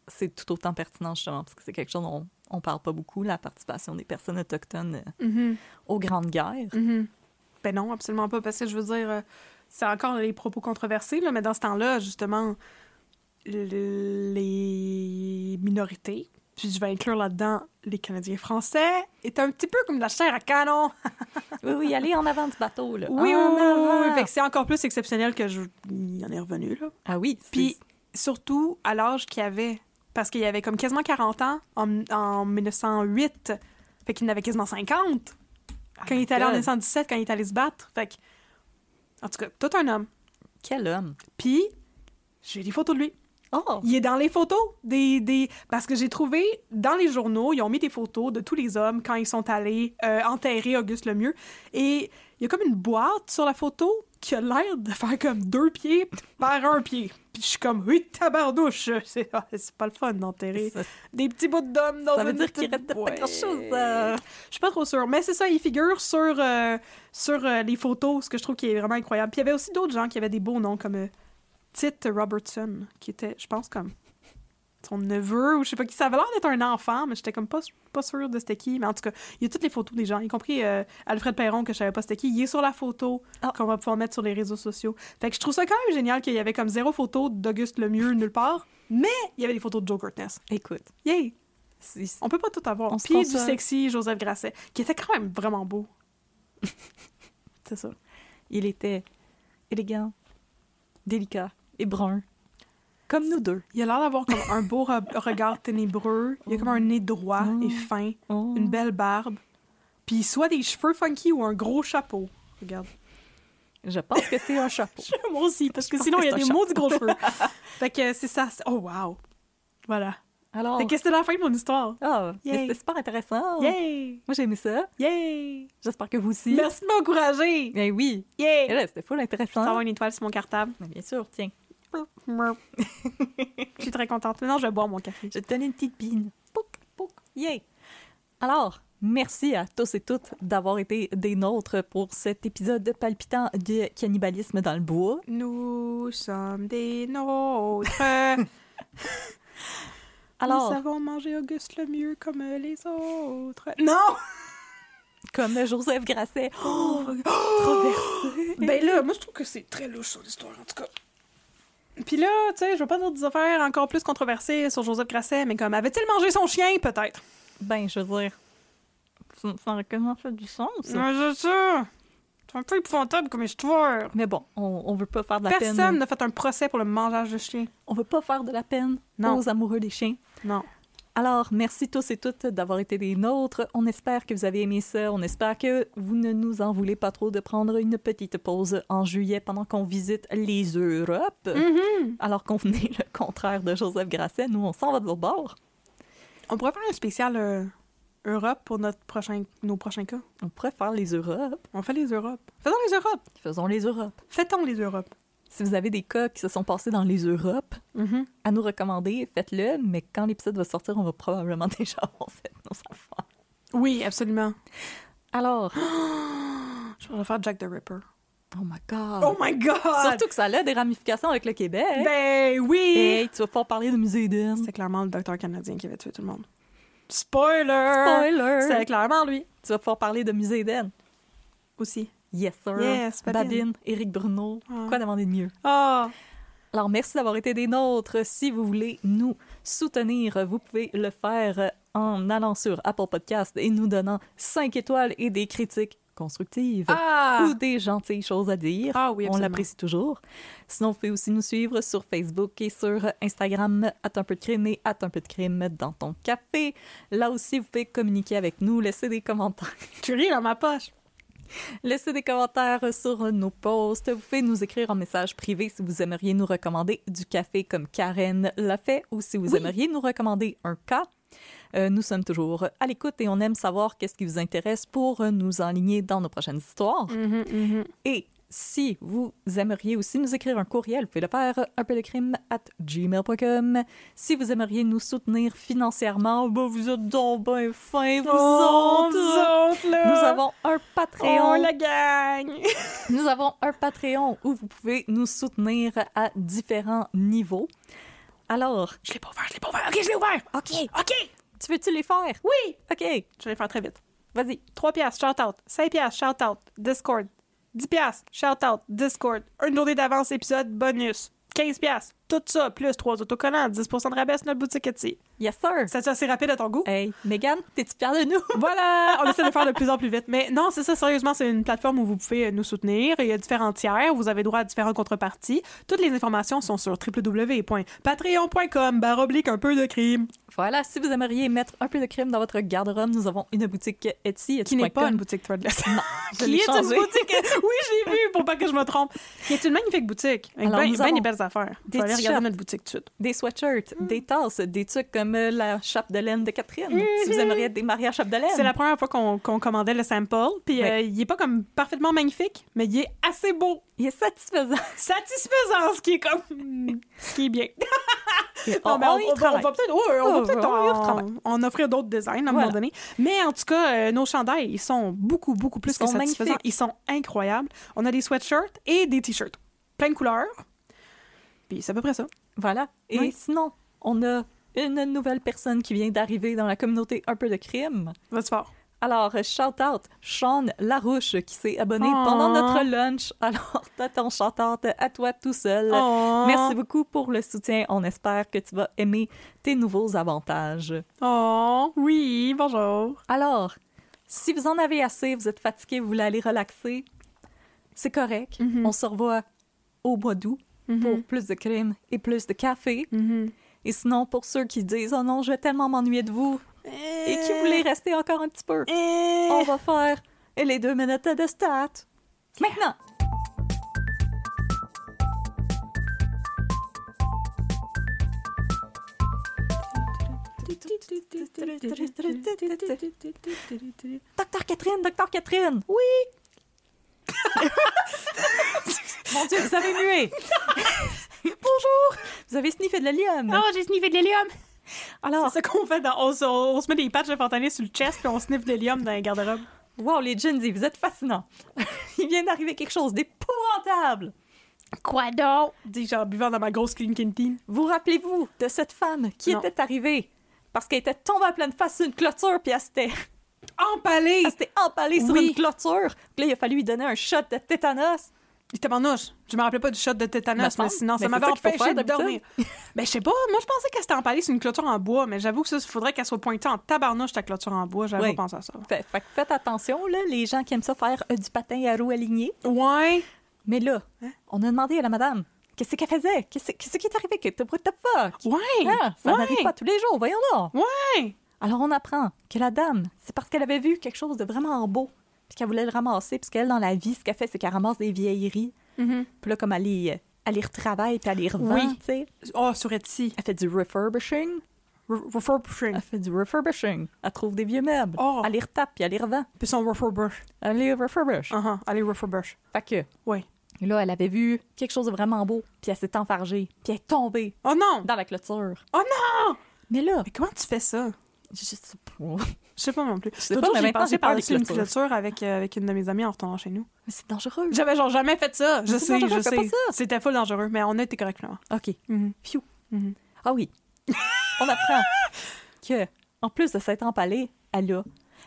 c'est tout autant pertinent justement parce que c'est quelque chose dont on parle pas beaucoup, la participation des personnes autochtones euh, Mhm. aux grandes guerres. Mhm. Ben non, absolument pas, parce que je veux dire, euh, c'est encore les propos controversés, là, mais dans ce temps-là, justement, le- les minorités, puis je vais inclure là-dedans les Canadiens français, étaient un petit peu comme de la chair à canon. Oui, oui, allez en avant du bateau, là. Oui, oui, En oui, oui, avant. oui. Fait que c'est encore plus exceptionnel que je... Il en est revenu, là. Ah oui, Puis surtout à l'âge qu'il avait, parce qu'il avait comme quasiment 40 ans en, en 1908, fait qu'il en avait quasiment 50 Ah quand il était allé en God. 1917, quand il est allé se battre. Fait que, en tout cas, tout un homme. Quel homme. Puis, j'ai des photos de lui. Oh! Il est dans les photos des, des... Parce que j'ai trouvé, dans les journaux, ils ont mis des photos de tous les hommes quand ils sont allés euh, enterrer Auguste Lemieux. Et il y a comme une boîte sur la photo qui a l'air de faire comme deux pieds par un pied. Puis je suis comme, oui, tabardouche! C'est ah, c'est pas le fun d'enterrer des petits bouts d'hommes dans ça veut dire qu'il reste pas boîte. grand-chose. euh. Je suis pas trop sûre. Mais c'est ça, il figure sur, euh, sur euh, les photos, ce que je trouve qui est vraiment incroyable. Puis il y avait aussi d'autres gens qui avaient des beaux noms, comme Tite Robertson, qui était, je pense, comme son neveu, ou je sais pas qui. Ça avait l'air d'être un enfant, mais j'étais comme pas, pas sûre de c'était qui. Mais en tout cas, il y a toutes les photos des gens, y compris euh, Alfred Perron, que je savais pas c'était qui. Il est sur la photo Ah. qu'on va pouvoir mettre sur les réseaux sociaux. Fait que je trouve ça quand même génial qu'il y avait comme zéro photo d'Auguste Lemieux nulle part, mais il y avait des photos de Joe Curtness. Écoute, Yay! On peut pas tout avoir. On Puis du sexy Joseph Grasset, qui était quand même vraiment beau. c'est ça. il était élégant, délicat et brun. Comme nous deux. Il a l'air d'avoir comme un beau re- regard ténébreux. Il a comme un nez droit et fin, Oh. une belle barbe. Puis soit des cheveux funky ou un gros chapeau. Regarde. Je pense que c'est un chapeau. Moi aussi, parce que sinon que il y a des mots du gros cheveux. fait que c'est ça. Oh wow. Voilà. Alors, Fait que c'était la fin de mon histoire. ah, Yay. c'était super intéressant. Yay! Moi, j'ai aimé ça. Yay! J'espère que vous aussi. Merci de m'encourager! Ben oui. Et Yay! là, c'était full Ça intéressant. va avoir une étoile sur mon cartable. Ben, bien sûr, tiens. Je suis très contente. Maintenant, je vais boire mon café. Je vais te donner une petite bine. Pouc, pouc. Yay! Alors, merci à tous et toutes d'avoir été des nôtres pour cet épisode palpitant de cannibalisme dans le bois. Nous sommes des nôtres. Alors, Nous avons mangé Auguste le mieux comme les autres. Non! comme Joseph Grasset. Oh, Ben là, moi, je trouve que c'est très louche, son histoire, en tout cas. Puis là, tu sais, je veux pas dire des affaires encore plus controversées sur Joseph Grasset, mais comme, avait-il mangé son chien, peut-être? Ben, je veux dire, ça, ça aurait quasiment fait du sens. Ouais, c'est ça. C'est un peu épouvantable comme histoire. Mais bon, on, on veut pas faire de la peine. Personne n'a fait un procès pour le mangeage de chien. On veut pas faire de la peine Non. aux amoureux des chiens. Non. Alors, merci tous et toutes d'avoir été des nôtres. On espère que vous avez aimé ça. On espère que vous ne nous en voulez pas trop de prendre une petite pause en juillet pendant qu'on visite les Europes. Mm-hmm. Alors qu'on venait le contraire de Joseph Grasset. Nous, on s'en va de l'autre bord. On pourrait faire un spécial euh, Europe pour notre prochain, nos prochains cas. On pourrait faire les Europes. On fait les Europes. Faisons les Europes. Faisons les Europes. Fêtons les Europes. Si vous avez des cas qui se sont passés dans les Europes Mhm. à nous recommander, faites-le. Mais quand l'épisode va sortir, on va probablement déjà avoir fait nos affaires. Oui, absolument. Alors, Je vais faire Jack the Ripper. oh my God. Oh my God! Surtout que ça a des ramifications avec le Québec. Ben oui! Hey, tu vas pas parler de musée d'Eden. C'est clairement le docteur canadien qui avait tué tout le monde. Spoiler! Spoiler! C'est clairement lui. Tu vas pouvoir parler de musée d'Eden. Aussi. Yes, sir. Yes, Babine. Babine, Éric Bruno. Ah. Quoi demander de mieux? Ah! Alors, merci d'avoir été des nôtres. Si vous voulez nous soutenir, vous pouvez le faire en allant sur Apple Podcast et nous donnant 5 étoiles et des critiques constructives. Ah! ou des gentilles choses à dire. Ah oui, On l'apprécie toujours. Sinon, vous pouvez aussi nous suivre sur Facebook et sur Instagram, à un peu de crime et à un peu de crime dans ton café. Là aussi, vous pouvez communiquer avec nous, laisser des commentaires. Tu ris dans ma poche. Laissez des commentaires sur nos posts. Vous pouvez nous écrire en message privé si vous aimeriez nous recommander du café comme Karen l'a fait ou si vous aimeriez nous recommander un cas. Euh, nous sommes toujours à l'écoute et on aime savoir qu'est-ce qui vous intéresse pour nous enligner dans nos prochaines histoires. Et si vous aimeriez aussi nous écrire un courriel, vous pouvez le faire un peu de crime at gmail.com. Si vous aimeriez nous soutenir financièrement, ben vous êtes donc bien fins, vous Oh, autres. vous autres, là. Nous avons un Patreon. Oh, la gang! Nous avons un Patreon où vous pouvez nous soutenir à différents niveaux. Alors, Je l'ai pas ouvert, je l'ai pas ouvert. OK, je l'ai ouvert. OK, OK. tu veux-tu les faire? Oui. OK, Je vais les faire très vite. vas-y. 3 piastres, shout-out. 5 piastres, shout-out. Discord. 10 piastres, shout-out. Discord. Une journée d'avance, épisode bonus. 15 piastres. Tout ça, plus 3 autocollants. 10 de rabais sur notre boutique Etsy. Yes, sir. C'est assez rapide à ton goût? Hey, Megan, t'es-tu fière de nous? Voilà, on essaie de le faire de plus en plus vite. Mais non, c'est ça, sérieusement, c'est une plateforme où vous pouvez nous soutenir. Il y a différents tiers, vous avez droit à différentes contreparties. Toutes les informations sont sur www.patreon.com, barre oblique un peu de crime, Voilà, si vous aimeriez mettre un peu de crime dans votre garde-robe, nous avons une boutique Etsy. qui n'est pas une boutique Threadless. Non, je qui est une boutique? Oui, j'ai vu, pour pas que je me trompe. Qui est une magnifique boutique. Avec bien ben des belles affaires. des regarder notre boutique tout de suite. Des sweatshirts, Mm. des tasses, des trucs comme euh, la chape de laine de Catherine. Si vous aimeriez démarrer à chape de laine. C'est la première fois qu'on qu'on commandait le sample. Puis euh, il est pas comme parfaitement magnifique, mais il est assez beau. Il est satisfaisant. Satisfaisant, ce qui est comme. hmm, ce qui est bien. on, Non, mais on on, y on va, on va peut-être ouais, on va Oh, peut-être on y en, en offrir d'autres designs à un Voilà. moment donné. Mais en tout cas, euh, nos chandails, ils sont beaucoup, beaucoup plus Ils que satisfaisants. magnifiques. Ils sont incroyables. On a des sweatshirts et des t-shirts. Plein de couleurs. Puis c'est à peu près ça. Voilà. Et Oui. sinon, on a une nouvelle personne qui vient d'arriver dans la communauté Un peu de crime. Va-tu fort? Alors, shout out Sean Larouche qui s'est abonné pendant notre lunch. Alors, t'as ton shout out à toi tout seul. Merci beaucoup pour le soutien. On espère que tu vas aimer tes nouveaux avantages. Oh, oui, bonjour. Alors, si vous en avez assez, vous êtes fatigué, vous voulez aller relaxer, c'est correct. Mhm. On se revoit au mois d'août pour plus de crème et plus de café. Mhm. Et sinon, pour ceux qui disent Oh non, je vais tellement m'ennuyer de vous et qui voulaient rester encore un petit peu, Eh. on va faire les deux minutes de stats. Maintenant! Docteur Catherine, docteur Catherine! Oui! Mon Dieu, vous avez mué! Bonjour! Vous avez sniffé de l'hélium. Oh, j'ai sniffé de l'hélium. Alors, C'est ça qu'on fait. Dans, on, se- on se met des patchs de fentanyl sur le chest puis on sniffe de l'hélium dans les garde-robes. wow, les Gen Z, vous êtes fascinants. Il vient d'arriver quelque chose d'épouvantable. Quoi donc? Dis genre buvant dans ma grosse clean canteen. Vous rappelez-vous de cette femme qui Non. était arrivée? Parce qu'elle était tombée à pleine face sur une clôture puis elle s'était, Empalé! elle s'était empalée sur une clôture. Puis là, il a fallu lui donner un shot de tétanos. Il tabarnouche. Je me rappelais pas du shot de tétanos, mais sinon, ça Mais m'avait empêché de dormir. ben, je sais pas. Moi, je pensais qu'elle s'était empalée sur une clôture en bois, mais j'avoue que ça, il faudrait qu'elle soit pointée en tabarnouche, ta clôture en bois. J'avais Oui. pas pensé à ça. Fait, faites attention, là, les gens qui aiment ça faire euh, du patin à roues alignées. Ouais. Mais là, Hein? on a demandé à la madame qu'est-ce qu'elle faisait, qu'est-ce qui est arrivé, que what the fuck? Ouais. Ah, ça ouais. n'arrive pas tous les jours, voyons donc. Ouais. Alors on apprend que la dame, c'est parce qu'elle avait vu quelque chose de vraiment beau, puis qu'elle voulait le ramasser, puis qu'elle, dans la vie, ce qu'elle fait, c'est qu'elle ramasse des vieilleries. Mhm. Puis là, comme elle les, elle les retravaille, puis elle les revend, Oui. tu sais. Oh, sur Etsy. Elle fait du refurbishing. Re- Refurbishing. Elle fait du refurbishing. Elle trouve des vieux meubles. Oh. Elle les retape, puis elle les revend. Puis son refurbish. Elle les refurbish. Uh-huh. Allez, refurbish. Fait que, Ouais. là, elle avait vu quelque chose de vraiment beau, puis elle s'est enfargée, puis elle est tombée Oh non! dans la clôture. Oh non! Mais là, Mais comment tu fais ça? je sais. Je sais pas non plus. sais L'autre pas, j'ai peur des par-dessus une clôture avec, euh, avec une de mes amies en retournant chez nous. Mais c'est dangereux. J'avais genre jamais fait ça. Je C'est sais, je sais. C'était full dangereux, mais on a été correct finalement. OK. Mhm. Ah oui. On apprend que, en plus de s'être empalée, elle a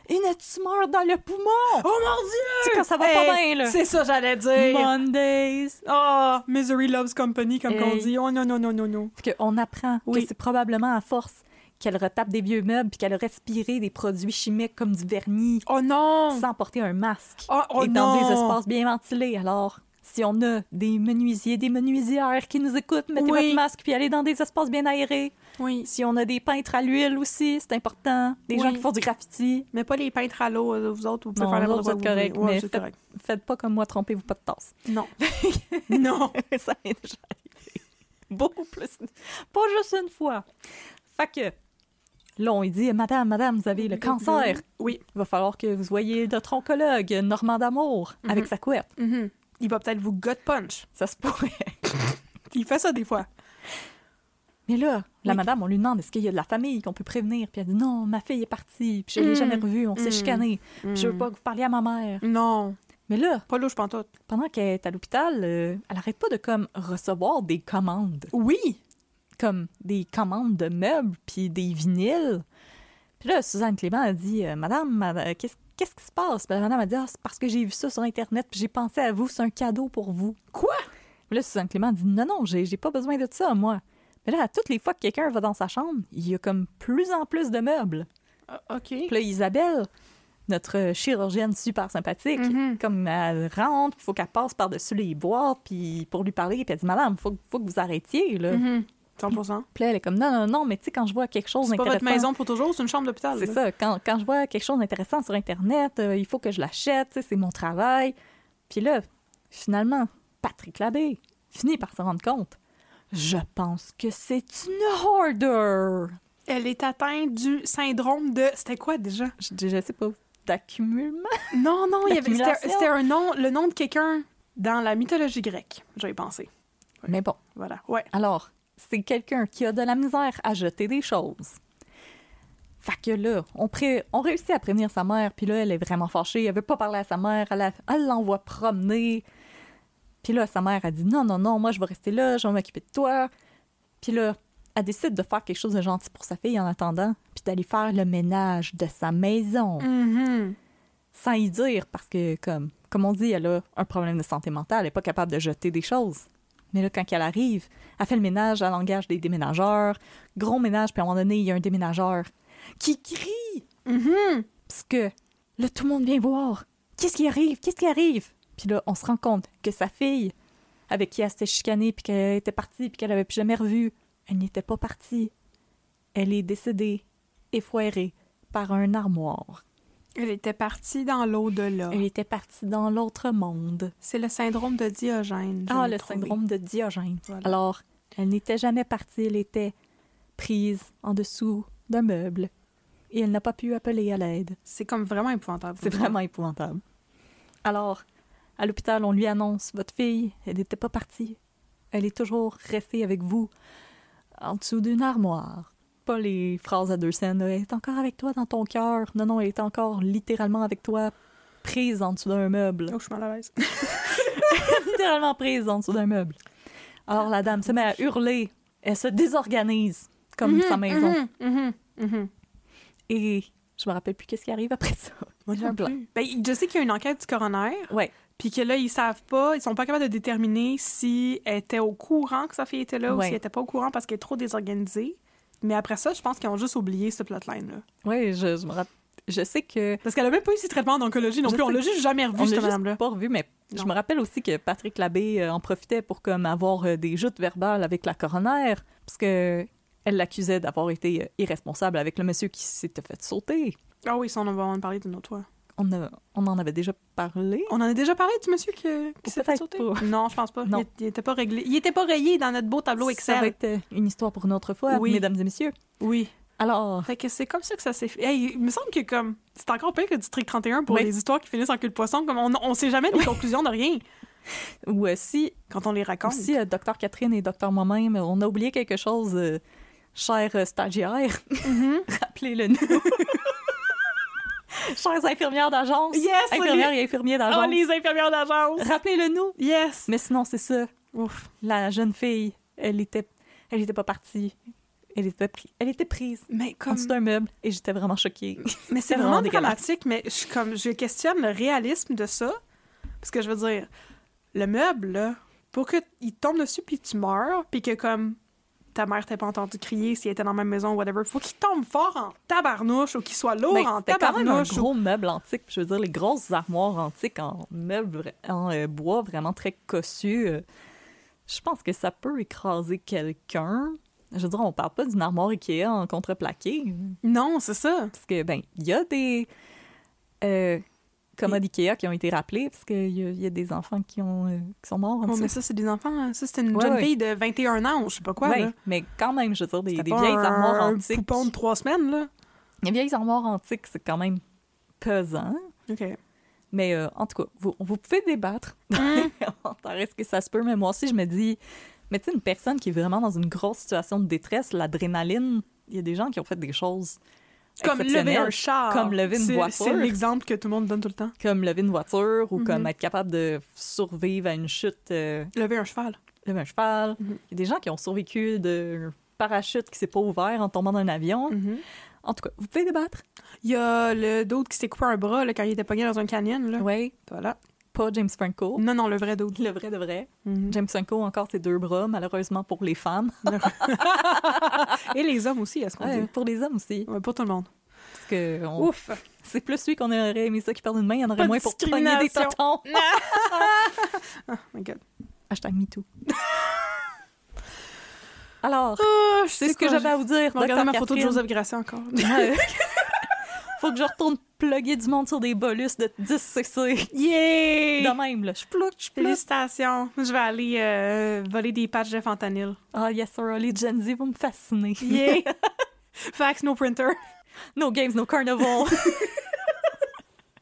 une tumeur dans le poumon. Oh mon dieu! C'est quand ça va pas bien, là. C'est ça, j'allais dire. Mondays. Oh, Misery Loves Company, comme qu'on Hey. dit. Oh non, non, non, non, non. Puis qu'on apprend Oui. que c'est probablement à force qu'elle retape des vieux meubles puis qu'elle a respiré des produits chimiques comme du vernis Oh non! sans porter un masque Oh, oh et dans non! des espaces bien ventilés. Alors, si on a des menuisiers, des menuisières qui nous écoutent, mettez Oui. votre masque puis allez dans des espaces bien aérés. Oui. Si on a des peintres à l'huile aussi, c'est important. Des Oui. gens qui font du graffiti. Mais pas les peintres à l'eau, euh, vous autres, vous pouvez Non, faire quoi. vous êtes voulez. Ouais, mais faites- correct. Faites pas comme moi, trompez-vous pas de tasse. Non. non. ça m'est déjà arrivé. Beaucoup plus. Pas juste une fois. Fait que, là, on lui dit Madame, madame, vous avez le cancer. Oui. Il va falloir que vous voyez notre oncologue, Normand d'Amour, avec sa couette. Mhm. Il va peut-être vous gut punch. Ça se pourrait. Il fait ça des fois. Mais là, la Oui. madame, on lui demande est-ce qu'il y a de la famille qu'on peut prévenir? Puis elle dit non, ma fille est partie, puis je l'ai Mm. jamais revue, on s'est Mm. chicané. Puis Je veux Mm. pas que vous parliez à ma mère. Non. Mais là, Pas louche pantoute. pendant qu'elle est à l'hôpital, euh, elle arrête pas de comme recevoir des commandes. Oui. Comme des commandes de meubles puis des vinyles. Puis là, Suzanne Clément a dit euh, Madame, mad- qu'est-ce qu'est-ce qui se passe? Puis la madame a dit Ah, c'est parce que j'ai vu ça sur Internet puis j'ai pensé à vous, c'est un cadeau pour vous. Quoi? Puis là, Suzanne Clément a dit Non, non, j'ai j'ai pas besoin de ça, moi. Mais là, à toutes les fois que quelqu'un va dans sa chambre, il y a comme plus en plus de meubles. Ah, OK. Puis là, Isabelle, notre chirurgienne super sympathique, Mhm. comme elle rentre, il faut qu'elle passe par-dessus les boîtes puis pour lui parler, puis elle dit Madame, faut, faut que vous arrêtiez, là. Mhm. 100 Puis là, elle est comme non, non, non, mais tu sais, quand je vois quelque chose C'est pas d'intéressant. votre maison pour toujours, c'est une chambre d'hôpital. C'est ça. Quand, quand je vois quelque chose d'intéressant sur Internet, euh, il faut que je l'achète, c'est mon travail. Puis là, finalement, Patrick Labbé finit par se rendre compte. Je pense que c'est une hoarder. Elle est atteinte du syndrome de. C'était quoi déjà? Je, je sais pas, d'accumulement? Non, non, c'était un nom, le nom de quelqu'un dans la mythologie grecque. J'avais pensé. Mais bon, Voilà. Ouais. alors, c'est quelqu'un qui a de la misère à jeter des choses. Fait que là, on, pré- on réussit à prévenir sa mère, puis là, elle est vraiment fâchée. Elle veut pas parler à sa mère, elle, l'envoie promener. Puis là, sa mère a dit non, non, non, moi, je vais rester là, je vais m'occuper de toi. Puis là, elle décide de faire quelque chose de gentil pour sa fille en attendant, puis d'aller faire le ménage de sa maison. Mhm. Sans y dire, parce que, comme, comme on dit, elle a un problème de santé mentale, elle n'est pas capable de jeter des choses. Mais là, quand elle arrive, elle fait le ménage, elle engage des déménageurs. Gros ménage, puis à un moment donné, il y a un déménageur qui crie. Mhm. Parce que là, tout le monde vient voir. Qu'est-ce qui arrive? Qu'est-ce qui arrive? Puis là, on se rend compte que sa fille, avec qui elle s'était chicanée, puis qu'elle était partie, puis qu'elle avait plus jamais revu, elle n'était pas partie. Elle est décédée, effoirée, par un armoire. Elle était partie dans l'au-delà. Elle était partie dans l'autre monde. C'est le syndrome de Diogène. Ah, le trouvé. syndrome de Diogène. Voilà. Alors, elle n'était jamais partie, elle était prise en dessous d'un meuble. Et elle n'a pas pu appeler à l'aide. C'est comme vraiment épouvantable. C'est vraiment épouvantable. Alors, à l'hôpital, on lui annonce Votre fille, elle n'était pas partie. Elle est toujours restée avec vous, en dessous d'une armoire. Pas les phrases à deux scènes. Elle est encore avec toi dans ton cœur. Non, non, elle est encore littéralement avec toi, prise en dessous d'un meuble. Oh, je suis mal à l'aise. littéralement prise en dessous d'un meuble. Alors la dame se met à hurler. Elle se désorganise comme sa maison. Mhm, mhm, mhm. Et je me rappelle plus qu'est-ce qui arrive après ça. Moi non plus. Ben, je sais qu'il y a une enquête du coroner, Ouais. Puis que là, ils savent pas, ils sont pas capables de déterminer si elle était au courant que sa fille était là ou si elle était pas au courant parce qu'elle est trop désorganisée. Mais après ça, je pense qu'ils ont juste oublié ce plotline-là. Oui, je, je me rappelle. Je sais que. Parce qu'elle a même pas eu ses traitements d'oncologie non Je plus. On l'a juste jamais revu, cette madame-là. pas revu, mais je me rappelle aussi que Patrick Labbé euh, en profitait pour comme avoir euh, des joutes verbales avec la coroner, parce que elle l'accusait d'avoir été euh, irresponsable avec le monsieur qui s'était fait sauter. Ah oui, ça, on va en parler d'une autre fois. On, a- on en avait déjà parlé. On en a déjà parlé du monsieur qui, qui s'est fait sauter? pas. Non, je pense pas. Non. Il, il était pas réglé. Il était pas rayé dans notre beau tableau Ça va Excel. être euh, une histoire pour une autre fois, Oui. mesdames et messieurs. Oui. Alors, Fait que c'est comme ça que ça s'est fait. Hey, il me semble que comme c'est encore pire que District 31 pour Oui. les histoires qui finissent en queue de poisson. Comme on, on sait jamais des conclusions de rien ou euh, si, quand on les raconte. si euh, Docteur Catherine et Docteur moi-même, on a oublié quelque chose, euh, cher euh, stagiaire, rappelez-le nous. Chères infirmières d'agence, Yes, infirmières les- et infirmiers Oh, d'agence, les infirmières d'agence. rappelez-le nous. Yes. Mais sinon, c'est ça. Ouf. La jeune fille, elle était, elle était pas partie. Elle était, pri- elle était prise Mais en comme dessous d'un meuble et j'étais vraiment choquée. Mais c'est vraiment vraiment dramatique, mais je, comme, je questionne le réalisme de ça. Parce que je veux dire, le meuble, là, pour qu'il tombe dessus puis tu meurs, puis que comme ta mère t'a pas entendu crier s'il était dans la même maison whatever, faut qu'il tombe fort en tabarnouche ou qu'il soit lourd Ben, en C'était quand même un tabarnouche. ou- gros meuble antique. Je veux dire, les grosses armoires antiques en meuble, vra- en euh, bois vraiment très cossu. euh, je pense que ça peut écraser quelqu'un. Je veux dire, on parle pas d'une armoire Ikea en contreplaqué. Non, c'est ça. Parce que, ben, il y a des euh, commodes Ikea qui ont été rappelés, parce qu'il y, y a des enfants qui, ont, euh, qui sont morts en Oh, dessous. mais ça, c'est des enfants. hein. Ça, c'est une Ouais, jeune ouais. fille de 21 ans ou je sais pas quoi. Ouais, là. mais quand même, je veux dire, des, C'était des pas vieilles un, armoires un antiques. poupon de trois semaines, là. Les vieilles armoires antiques, c'est quand même pesant. OK. Mais euh, en tout cas, vous, vous pouvez débattre. Est-ce que ça se peut? Mais moi aussi, je me dis, mais tu sais, une personne qui est vraiment dans une grosse situation de détresse, l'adrénaline, il y a des gens qui ont fait des choses Comme lever un char. Comme lever une C'est- voiture. C'est l'exemple que tout le monde donne tout le temps. comme lever une voiture ou Mhm. comme être capable de survivre à une chute, euh, Lever un cheval. lever un cheval. Mhm. Il y a des gens qui ont survécu de parachute qui s'est pas ouvert en tombant d'un avion. Mhm. En tout cas, vous pouvez débattre. Il y a le d'autre qui s'est coupé un bras là, quand il était pogné dans un canyon. Oui, Voilà. Pas James Franco. Non, non, le vrai d'autre. Le vrai de vrai. Mhm. James Franco encore ses deux bras, malheureusement pour les femmes. Et les hommes aussi, est-ce qu'on Ouais, dit? pour les hommes aussi. Ouais, pour tout le monde. Parce que on- Ouf! c'est plus lui qu'on aurait aimé ça qui perd une main, il y en aurait Pas de moins pour pogner des totons. Oh my God. Hashtag MeToo. Alors, Oh, je c'est ce que j'avais à vous dire. Regardez ma photo de. Joseph Grassi encore. Faut que je retourne plugger du monde sur des bolus de 10 cc. Yeah! De même, là. Je plug, je plug. Félicitations. Je vais aller euh, voler des patchs de fentanyl. Ah, yes, sir, les Gen Z vont me fasciner. Yeah! Fax, no printer. No games, no carnival.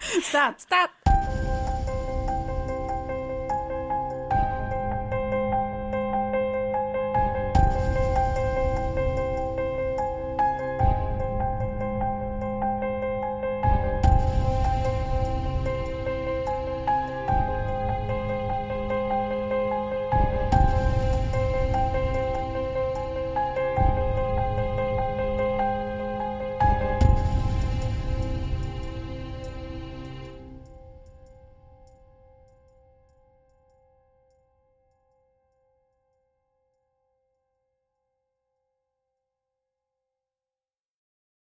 Stat, stat!